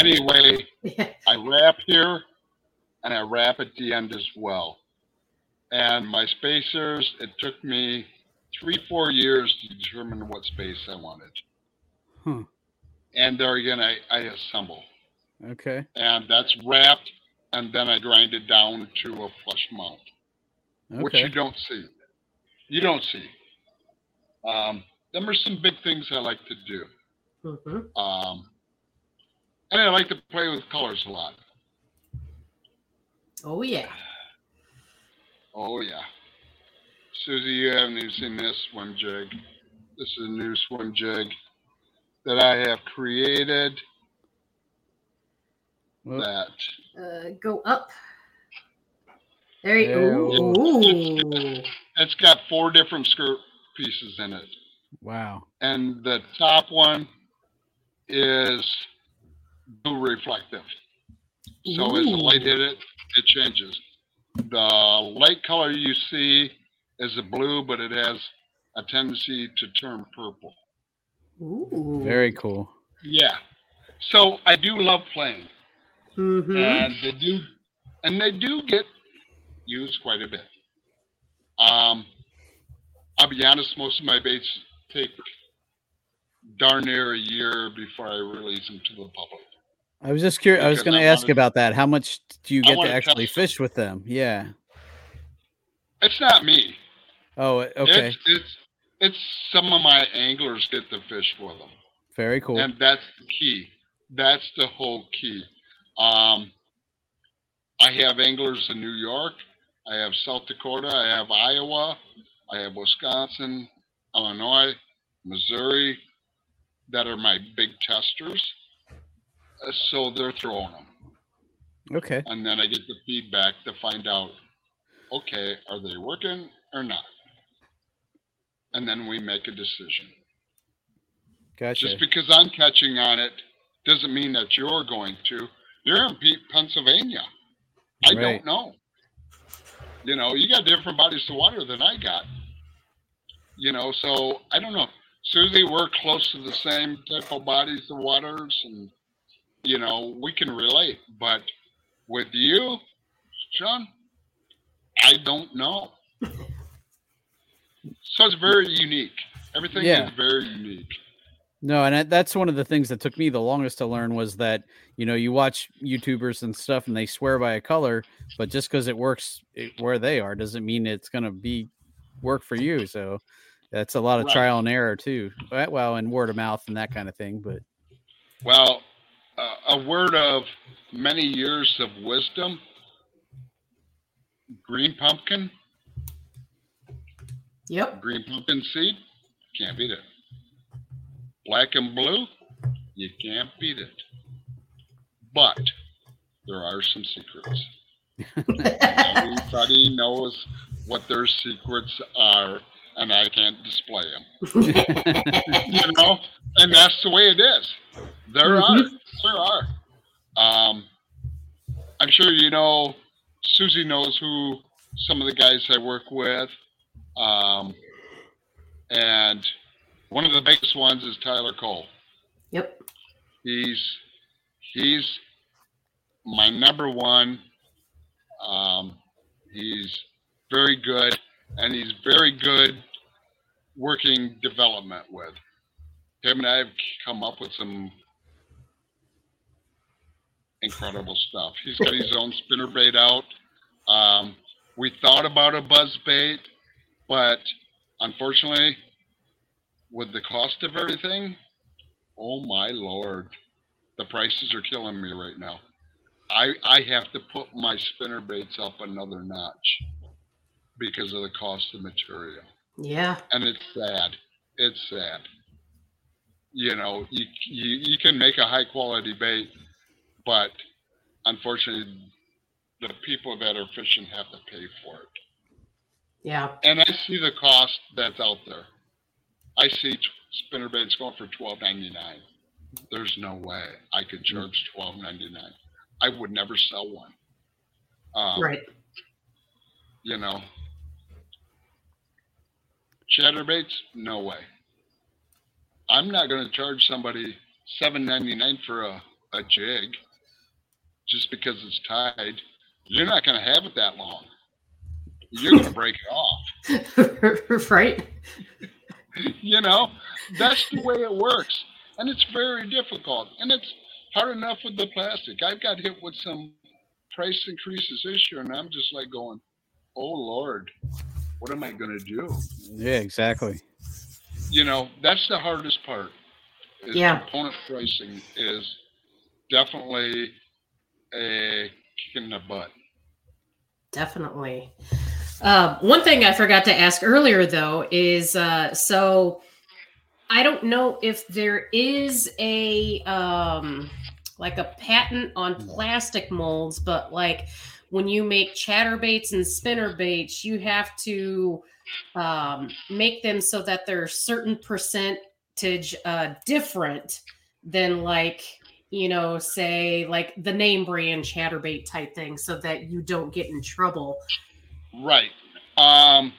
Anyway, I wrap here and I wrap at the end as well. And my spacers, it took me three, four years to determine what space I wanted. Hmm. And there again, I, I assemble. okay, And that's wrapped, and then I grind it down to a flush mount, which you don't see. You don't see. Um, them are some big things I like to do. Mhm. Um, and I like to play with colors a lot. Oh yeah. Oh yeah. Susie, you haven't even seen this swim jig. This is a new swim jig that I have created Well, that Uh, go up. There you There go. we Ooh. it's got four different skirt pieces in it. wow. And the top one is blue reflective. So as the light hit it, it changes. The light color you see is a blue, but it has a tendency to turn purple. Ooh. Very cool. Yeah. So I do love playing, Mhm. and they do, and they do get used quite a bit. Um, I'll be honest, most of my baits take darn near a year before I release them to the public. I was just curious. I was going to ask about that. How much do you get to actually fish with them? Yeah. It's not me. Oh, okay. It's it's it's some of my anglers get the fish for them. Very cool. And that's the key. That's the whole key. Um, I have anglers in New York. I have South Dakota. I have Iowa. I have Wisconsin, Illinois, Missouri that are my big testers. Uh, So they're throwing them. Okay. And then I get the feedback to find out okay, are they working or not? And then we make a decision. Gotcha. Just because I'm catching on it doesn't mean that you're going to. You're in Pennsylvania. I Right. don't know. You know, you got different bodies of water than I got. You know, so I don't know. Susie, we're close to the same type of bodies of waters, and you know, we can relate. But with you, Sean, I don't know. so it's very unique. Everything Yeah. is very unique. No, and that's one of the things that took me the longest to learn was that you know you watch YouTubers and stuff and they swear by a color, but just because it works it, where they are doesn't mean it's going to be work for you. So that's a lot of Right. trial and error too. Uh, Well, and word of mouth and that kind of thing. But Well, a word of many years of wisdom. Green pumpkin, Yep. green pumpkin seed, can't beat it. Black and blue, you can't beat it. but there are some secrets. Everybody knows what their secrets are, and I can't display them. you know, and that's the way it is. There are, there are. Um, I'm sure you know. Susie knows who some of the guys I work with, um, and one of the biggest ones is Tyler Cole. Yep. He's he's my number one. Um, he's very good, and he's very good working development with. Him and I have come up with some incredible stuff. He's got his own spinner bait out. Um, we thought about a buzz bait, but unfortunately, with the cost of everything, oh my lord, the prices are killing me right now. I I have to put my spinner baits up another notch because of the cost of material, Yeah. and it's sad. It's sad. You know, you you, you can make a high quality bait, but unfortunately, the people that are fishing have to pay for it. Yeah. And I see the cost that's out there. I see t- spinner baits going for twelve ninety nine. There's no way I could charge twelve ninety nine. I would never sell one. Um, Right. You know, chatterbaits, no way. I'm not going to charge somebody seven ninety nine for a, a jig just because it's tied. You're not going to have it that long. You're going to break it off. right. you know, that's the way it works. And it's very difficult. And it's hard enough with the plastic. I've got hit with some price increases this year, and I'm just like going, oh, Lord, what am I going to do? Yeah, exactly. You know, that's the hardest part. Is Yeah. Component pricing is definitely a kick in the butt. Definitely. Uh, one thing I forgot to ask earlier, though, is uh, so I don't know if there is a um, like a patent on plastic molds, but like when you make chatterbaits and spinner baits, you have to um, make them so that they're certain percentage uh, different than like you know say like the name brand chatterbait type thing so that you don't get in trouble. Right. Um,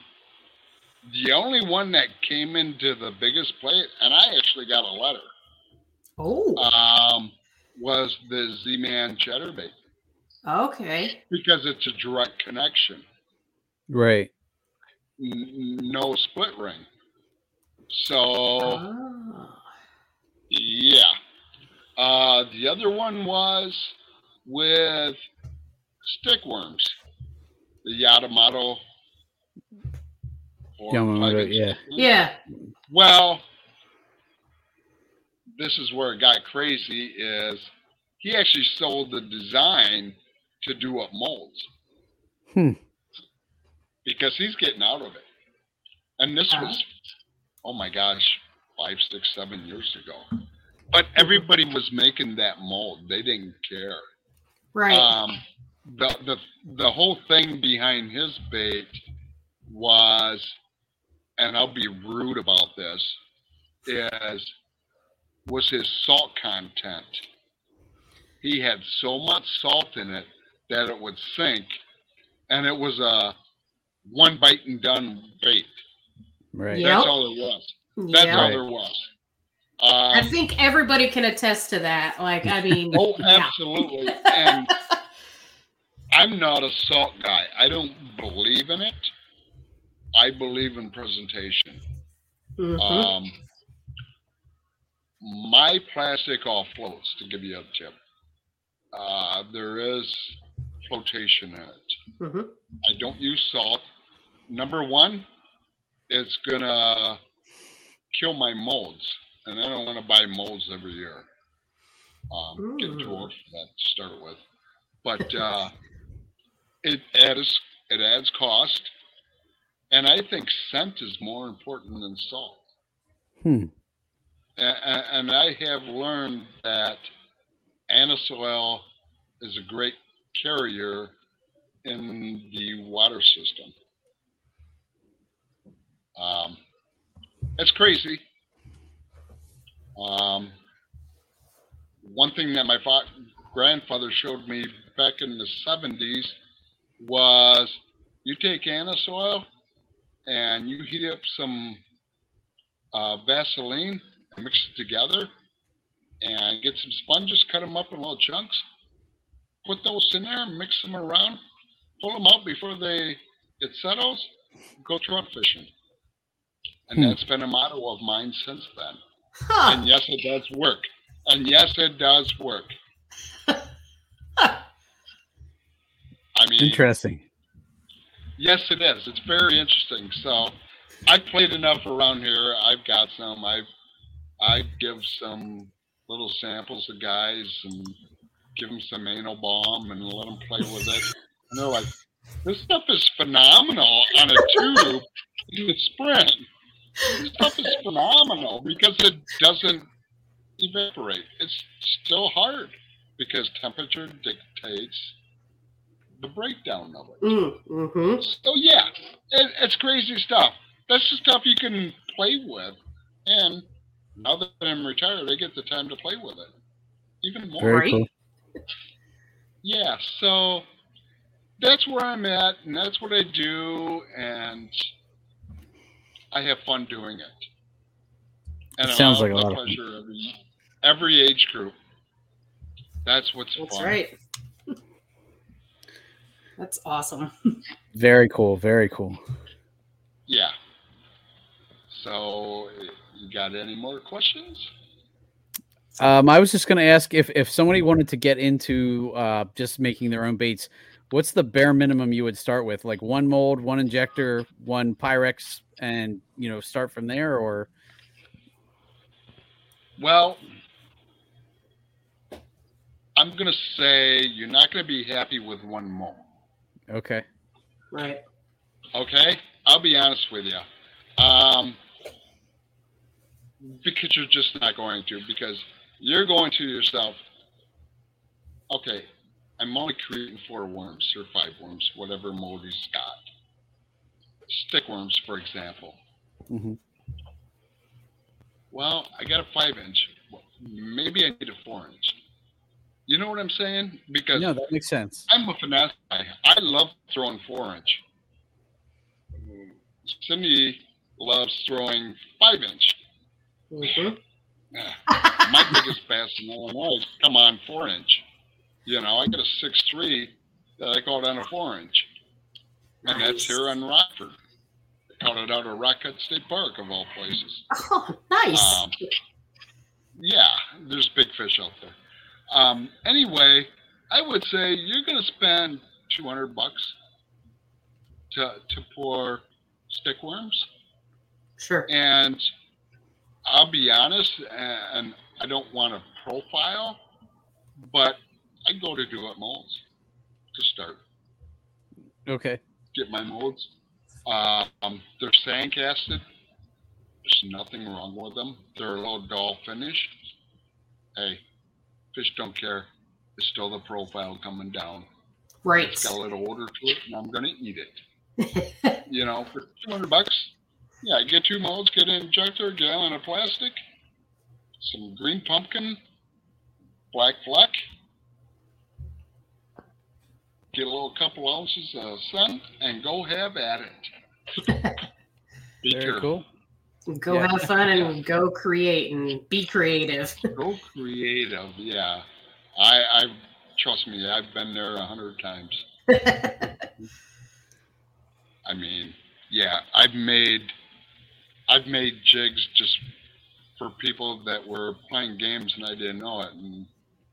the only one that came into the biggest plate, and I actually got a letter, oh. um, was the Z-Man Chatterbait okay because it's a direct connection, Right. n- no split ring. So oh. yeah. Uh, the other one was with stickworms, the Yamamoto. or Yamamoto, yeah. yeah Well, this is where it got crazy. Is he actually sold the design to do up molds? Hmm. Because he's getting out of it, and this was, oh my gosh, five, six, seven years ago. But everybody was making that mold. They didn't care. right Um, the the the whole thing behind his bait was, and I'll be rude about this, is was his salt content. He had so much salt in it that it would sink, and it was a one bite and done bait. Right. Yep. That's all it was. That's yeah all Right. there was. i Um, think everybody can attest to that like i mean oh, yeah. absolutely. And I'm not a salt guy. I don't believe in it. I believe in presentation. Mhm. Um, my plastic all floats, to give you a tip. Uh, there is flotation in it. Mhm. I don't use salt. Number one, it's gonna kill my molds, and I don't want to buy molds every year. Um, getting too Mm. old for that to start with, but uh, it adds it adds cost, and I think scent is more important than salt. Hmm. A- a- And I have learned that anise oil is a great carrier in the water system. Um, it's crazy. Um, one thing that my fa- grandfather showed me back in the 70s was you take anise oil and you heat up some uh, Vaseline mix it together and get some sponges, cut them up in little chunks, put those in there, mix them around, pull them out before they it settles, go trout fishing. And Hmm. that's been a motto of mine since then. Huh. And yes, it does work. And yes, it does work. I mean, Interesting. Yes, it is. It's very interesting. So, I've played enough around here. I've got some. I've I give some little samples to guys and give them some anal bomb and let them play with it. And they're like, "This stuff is phenomenal on a tube in the spring. This stuff is phenomenal because it doesn't evaporate. It's still hard because temperature dictates the breakdown of it." Mm, hmm So yeah, it, it's crazy stuff. That's the stuff you can play with, and now that I'm retired, I get the time to play with it even more. Very cool. Yeah, so that's where I'm at, and that's what I do, and I have fun doing it. And It sounds like a love lot of fun. pleasure every every age group. That's what's fun. That's fun. right. That's awesome. Very cool. Very cool. Yeah. So, you got any more questions? Um, I was just going to ask if if somebody wanted to get into uh, just making their own baits, what's the bare minimum you would start with? Like one mold, one injector, one Pyrex, and you know start from there, or Well, I'm going to say you're not going to be happy with one mold. okay, Right. Okay? I'll be honest with you. Um, because you're just not going to, because you're going to yourself, okay, I'm only creating four worms or five worms, whatever mold he's got. Stickworms, for example. Mhm. Well, I got a five inch. Maybe I need a four inch. You know what I'm saying? Because no, that makes sense. I'm a finesse guy. I love throwing four inch. Cindy loves throwing five inch. My biggest bass in Illinois come on four inch. You know, I got a six three that I caught on a four inch. And that's here in Rockford. I caught it out of Rock Cut State Park of all places. Oh, nice. Um, yeah, there's big fish out there. Um, anyway, I would say you're going to spend 200 bucks to to pour stickworms, sure. and I'll be honest, and I don't want to profile, but I go to Do-It molds to start Okay, get my molds. Um, they're sand casted. There's nothing wrong with them. They're a little dull finish. Hey, fish don't care. It's still the profile coming down. Right. It's got a little odor to it, and I'm gonna eat it. you know, for 200 bucks. Yeah, get two molds, get an injector, a gallon of plastic, some green pumpkin, black fleck, get a little couple ounces of sun, and go have at it. Be very careful. cool. Go Yeah. have fun and go create and be creative. Go creative. Yeah, I, I trust me. I've been there a hundred times. I mean, yeah, I've made I've made jigs just for people that were playing games and I didn't know it. And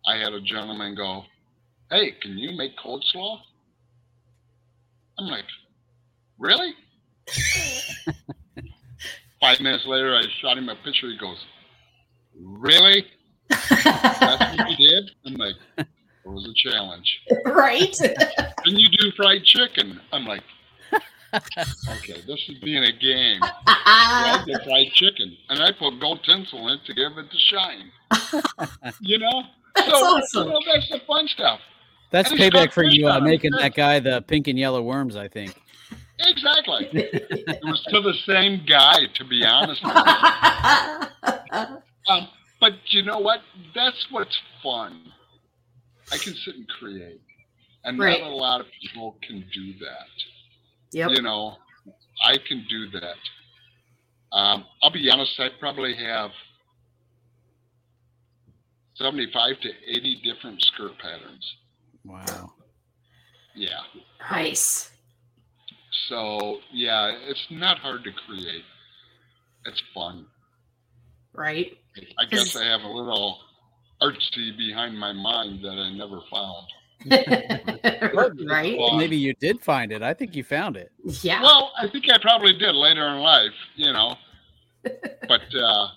I had a gentleman go, Hey, can you make coleslaw? I'm like, Really? Five minutes later I shot him a picture, he goes, Really? That's what you did? I'm like, it was a challenge. right. Can you do fried chicken? I'm like, okay, this is being a game. So I did fried chicken, and I put gold tinsel in it to give it the shine. You know, That's so awesome. you know, that's the fun stuff. That's And payback for you uh, making that guy the pink and yellow worms. I think. Exactly. it was to the same guy, to be honest. with you. Um, but you know what? That's what's fun. I can sit and create, and Right. not a lot of people can do that. Yep. You know, I can do that. Um, I'll be honest. I probably have seventy-five to eighty different skirt patterns. Wow. Yeah. Nice. So yeah, it's not hard to create. It's fun. Right. I guess I have a little artsy behind my mind that I never found. right. Well, Maybe you did find it. I think you found it. Yeah. Well, I think I probably did later in life, you know. But uh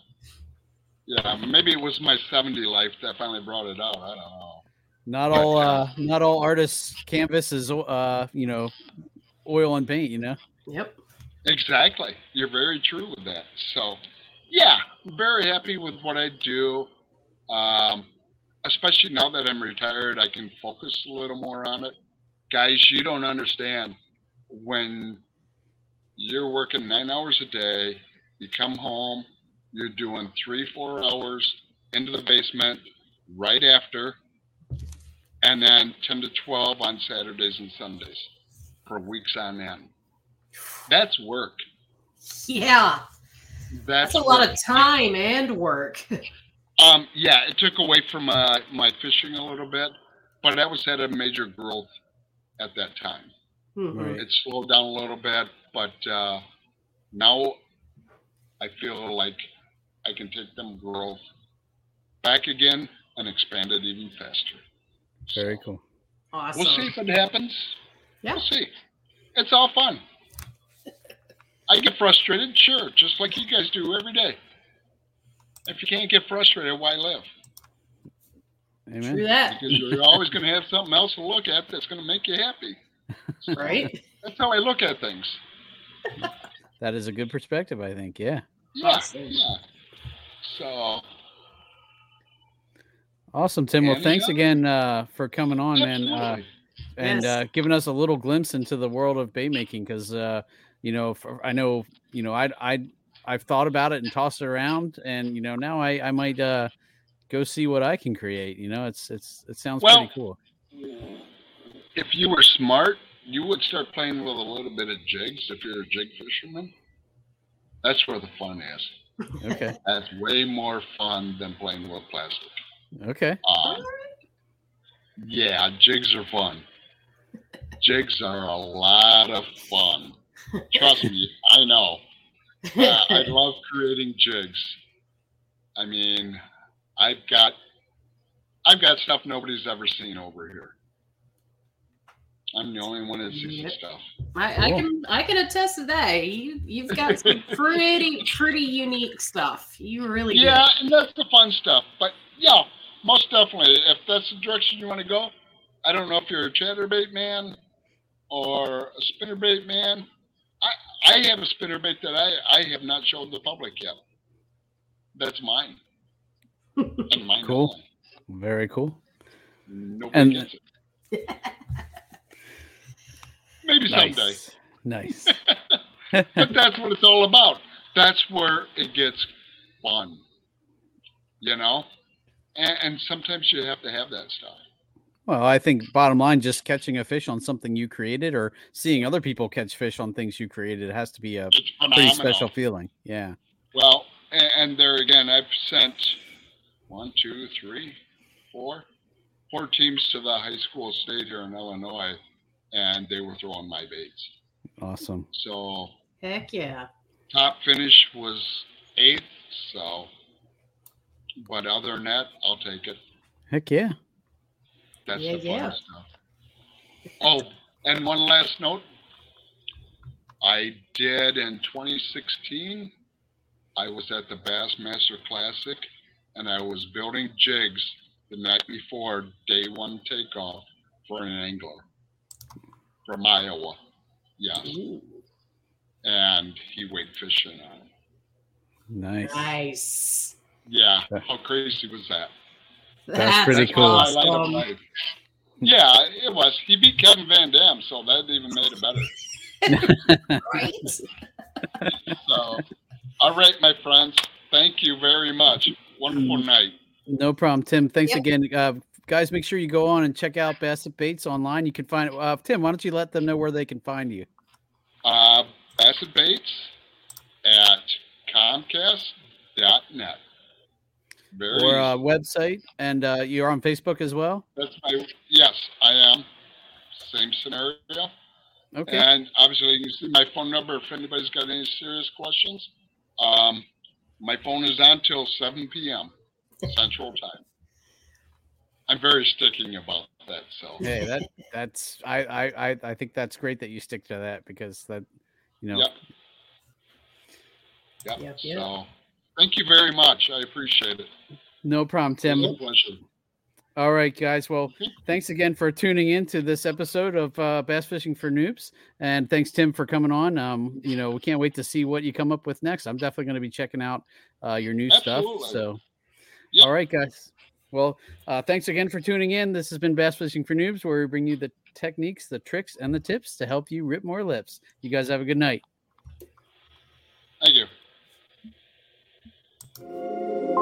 yeah, maybe it was my 70 life that finally brought it out. I don't know. Not all uh not all artists canvas is uh you know oil and paint, you know. Yep. Exactly. You're very true with that. So, yeah, very happy with what I do. Um, especially now that I'm retired, I can focus a little more on it. Guys, you don't understand when you're working nine hours a day, you come home, you're doing three, four hours into the basement right after, and then 10 to 12 on Saturdays and Sundays for weeks on end. That's work. Yeah. That's, That's a lot of time and work. Um, yeah, it took away from uh, my fishing a little bit, but that was at a major growth at that time. Mhm. Right. It slowed down a little bit, but uh, now I feel like I can take them growth back again and expand it even faster. Very So, cool. Awesome. We'll see if it happens. Yeah. We'll see. It's all fun. I get frustrated, sure, just like you guys do every day. If you can't get frustrated, why live? Amen. True that. Because you're always going to have something else to look at that's going to make you happy. So, Right. That's how I look at things. That is a good perspective, I think. Yeah. Yeah. Awesome. Yeah. So, Awesome, Tim. Well, thanks Anytime. again uh, for coming on, man, uh, and Yes. uh, giving us a little glimpse into the world of bait making. Because uh, you know, for, I know, you know, I I I've thought about it and tossed it around, and you know, now I I might uh, go see what I can create. You know, it's it's it sounds Well, pretty cool. if you were smart, you would start playing with a little bit of jigs if you're a jig fisherman. That's where the fun is. Okay, That's way more fun than playing with plastic. okay, Um, yeah, jigs are fun. Jigs are a lot of fun. Trust me, I know. Uh, I love creating jigs. I mean, I've got I've got stuff nobody's ever seen over here. I'm the only one that sees the Yep. stuff. I, I can I can attest to that. You you've got some pretty pretty unique stuff. You really do. Yeah, and that's the fun stuff. But yeah, most definitely, if that's the direction you want to go, I don't know if you're a chatterbait man or a spinnerbait man. I have a spinnerbait that I I have not shown the public yet. That's mine. and mine Cool. only. very cool. Nobody And- gets it. Maybe someday. Nice, nice. but that's what it's all about. That's where it gets fun. You know? And, and sometimes you have to have that stuff. Well, I think bottom line, just catching a fish on something you created, or seeing other people catch fish on things you created, it has to be a pretty special feeling. Yeah. Well, and, and there again, I've sent one, two, three, four, four teams to the high school state here in Illinois, and they were throwing my baits. Awesome. So Heck yeah. top finish was eighth. So, but other than that, I'll take it. Heck yeah. That's Yeah, the fun yeah. stuff. Oh, and one last note. I did in 2016. I was at the Bassmaster Classic, and I was building jigs the night before day one takeoff for an angler from Iowa. Yes, Ooh, and he went fishing on. it. Nice. nice. Yeah, how crazy was that? That's pretty cool. my highlight of awesome. life. Yeah, it was. He beat Kevin VanDam, so that even made it better. Right? So, all right, my friends. Thank you very much. Wonderful Mm. night. No problem, Tim. Thanks Yep. again, uh, guys. Make sure you go on and check out Bassett Baits online. You can find it. Uh, Tim, why don't you let them know where they can find you? Uh, Bassett Baits at Comcast.net. Very or uh, easy. website, and uh, you're on Facebook as well. That's my yes, I am. Same scenario. Okay. And obviously, you can see my phone number if anybody's got any serious questions. Um, my phone is on till 7 p.m. Central Time. I'm very sticking about that. So, Hey, that that's I, I I I think that's great that you stick to that because that you know yep. Yep. Yep, yep. So, thank you very much. I appreciate it. no problem, Tim. pleasure. All right, guys. Well, thanks again for tuning in to this episode of uh, Bass Fishing for Noobs, and thanks Tim for coming on. Um, you know, we can't wait to see what you come up with next. I'm definitely going to be checking out uh, your new Absolutely. stuff. So, Yep. all right, guys. Well, uh, thanks again for tuning in. This has been Bass Fishing for Noobs, where we bring you the techniques, the tricks, and the tips to help you rip more lips. You guys have a good night. Thank you. Woo wee.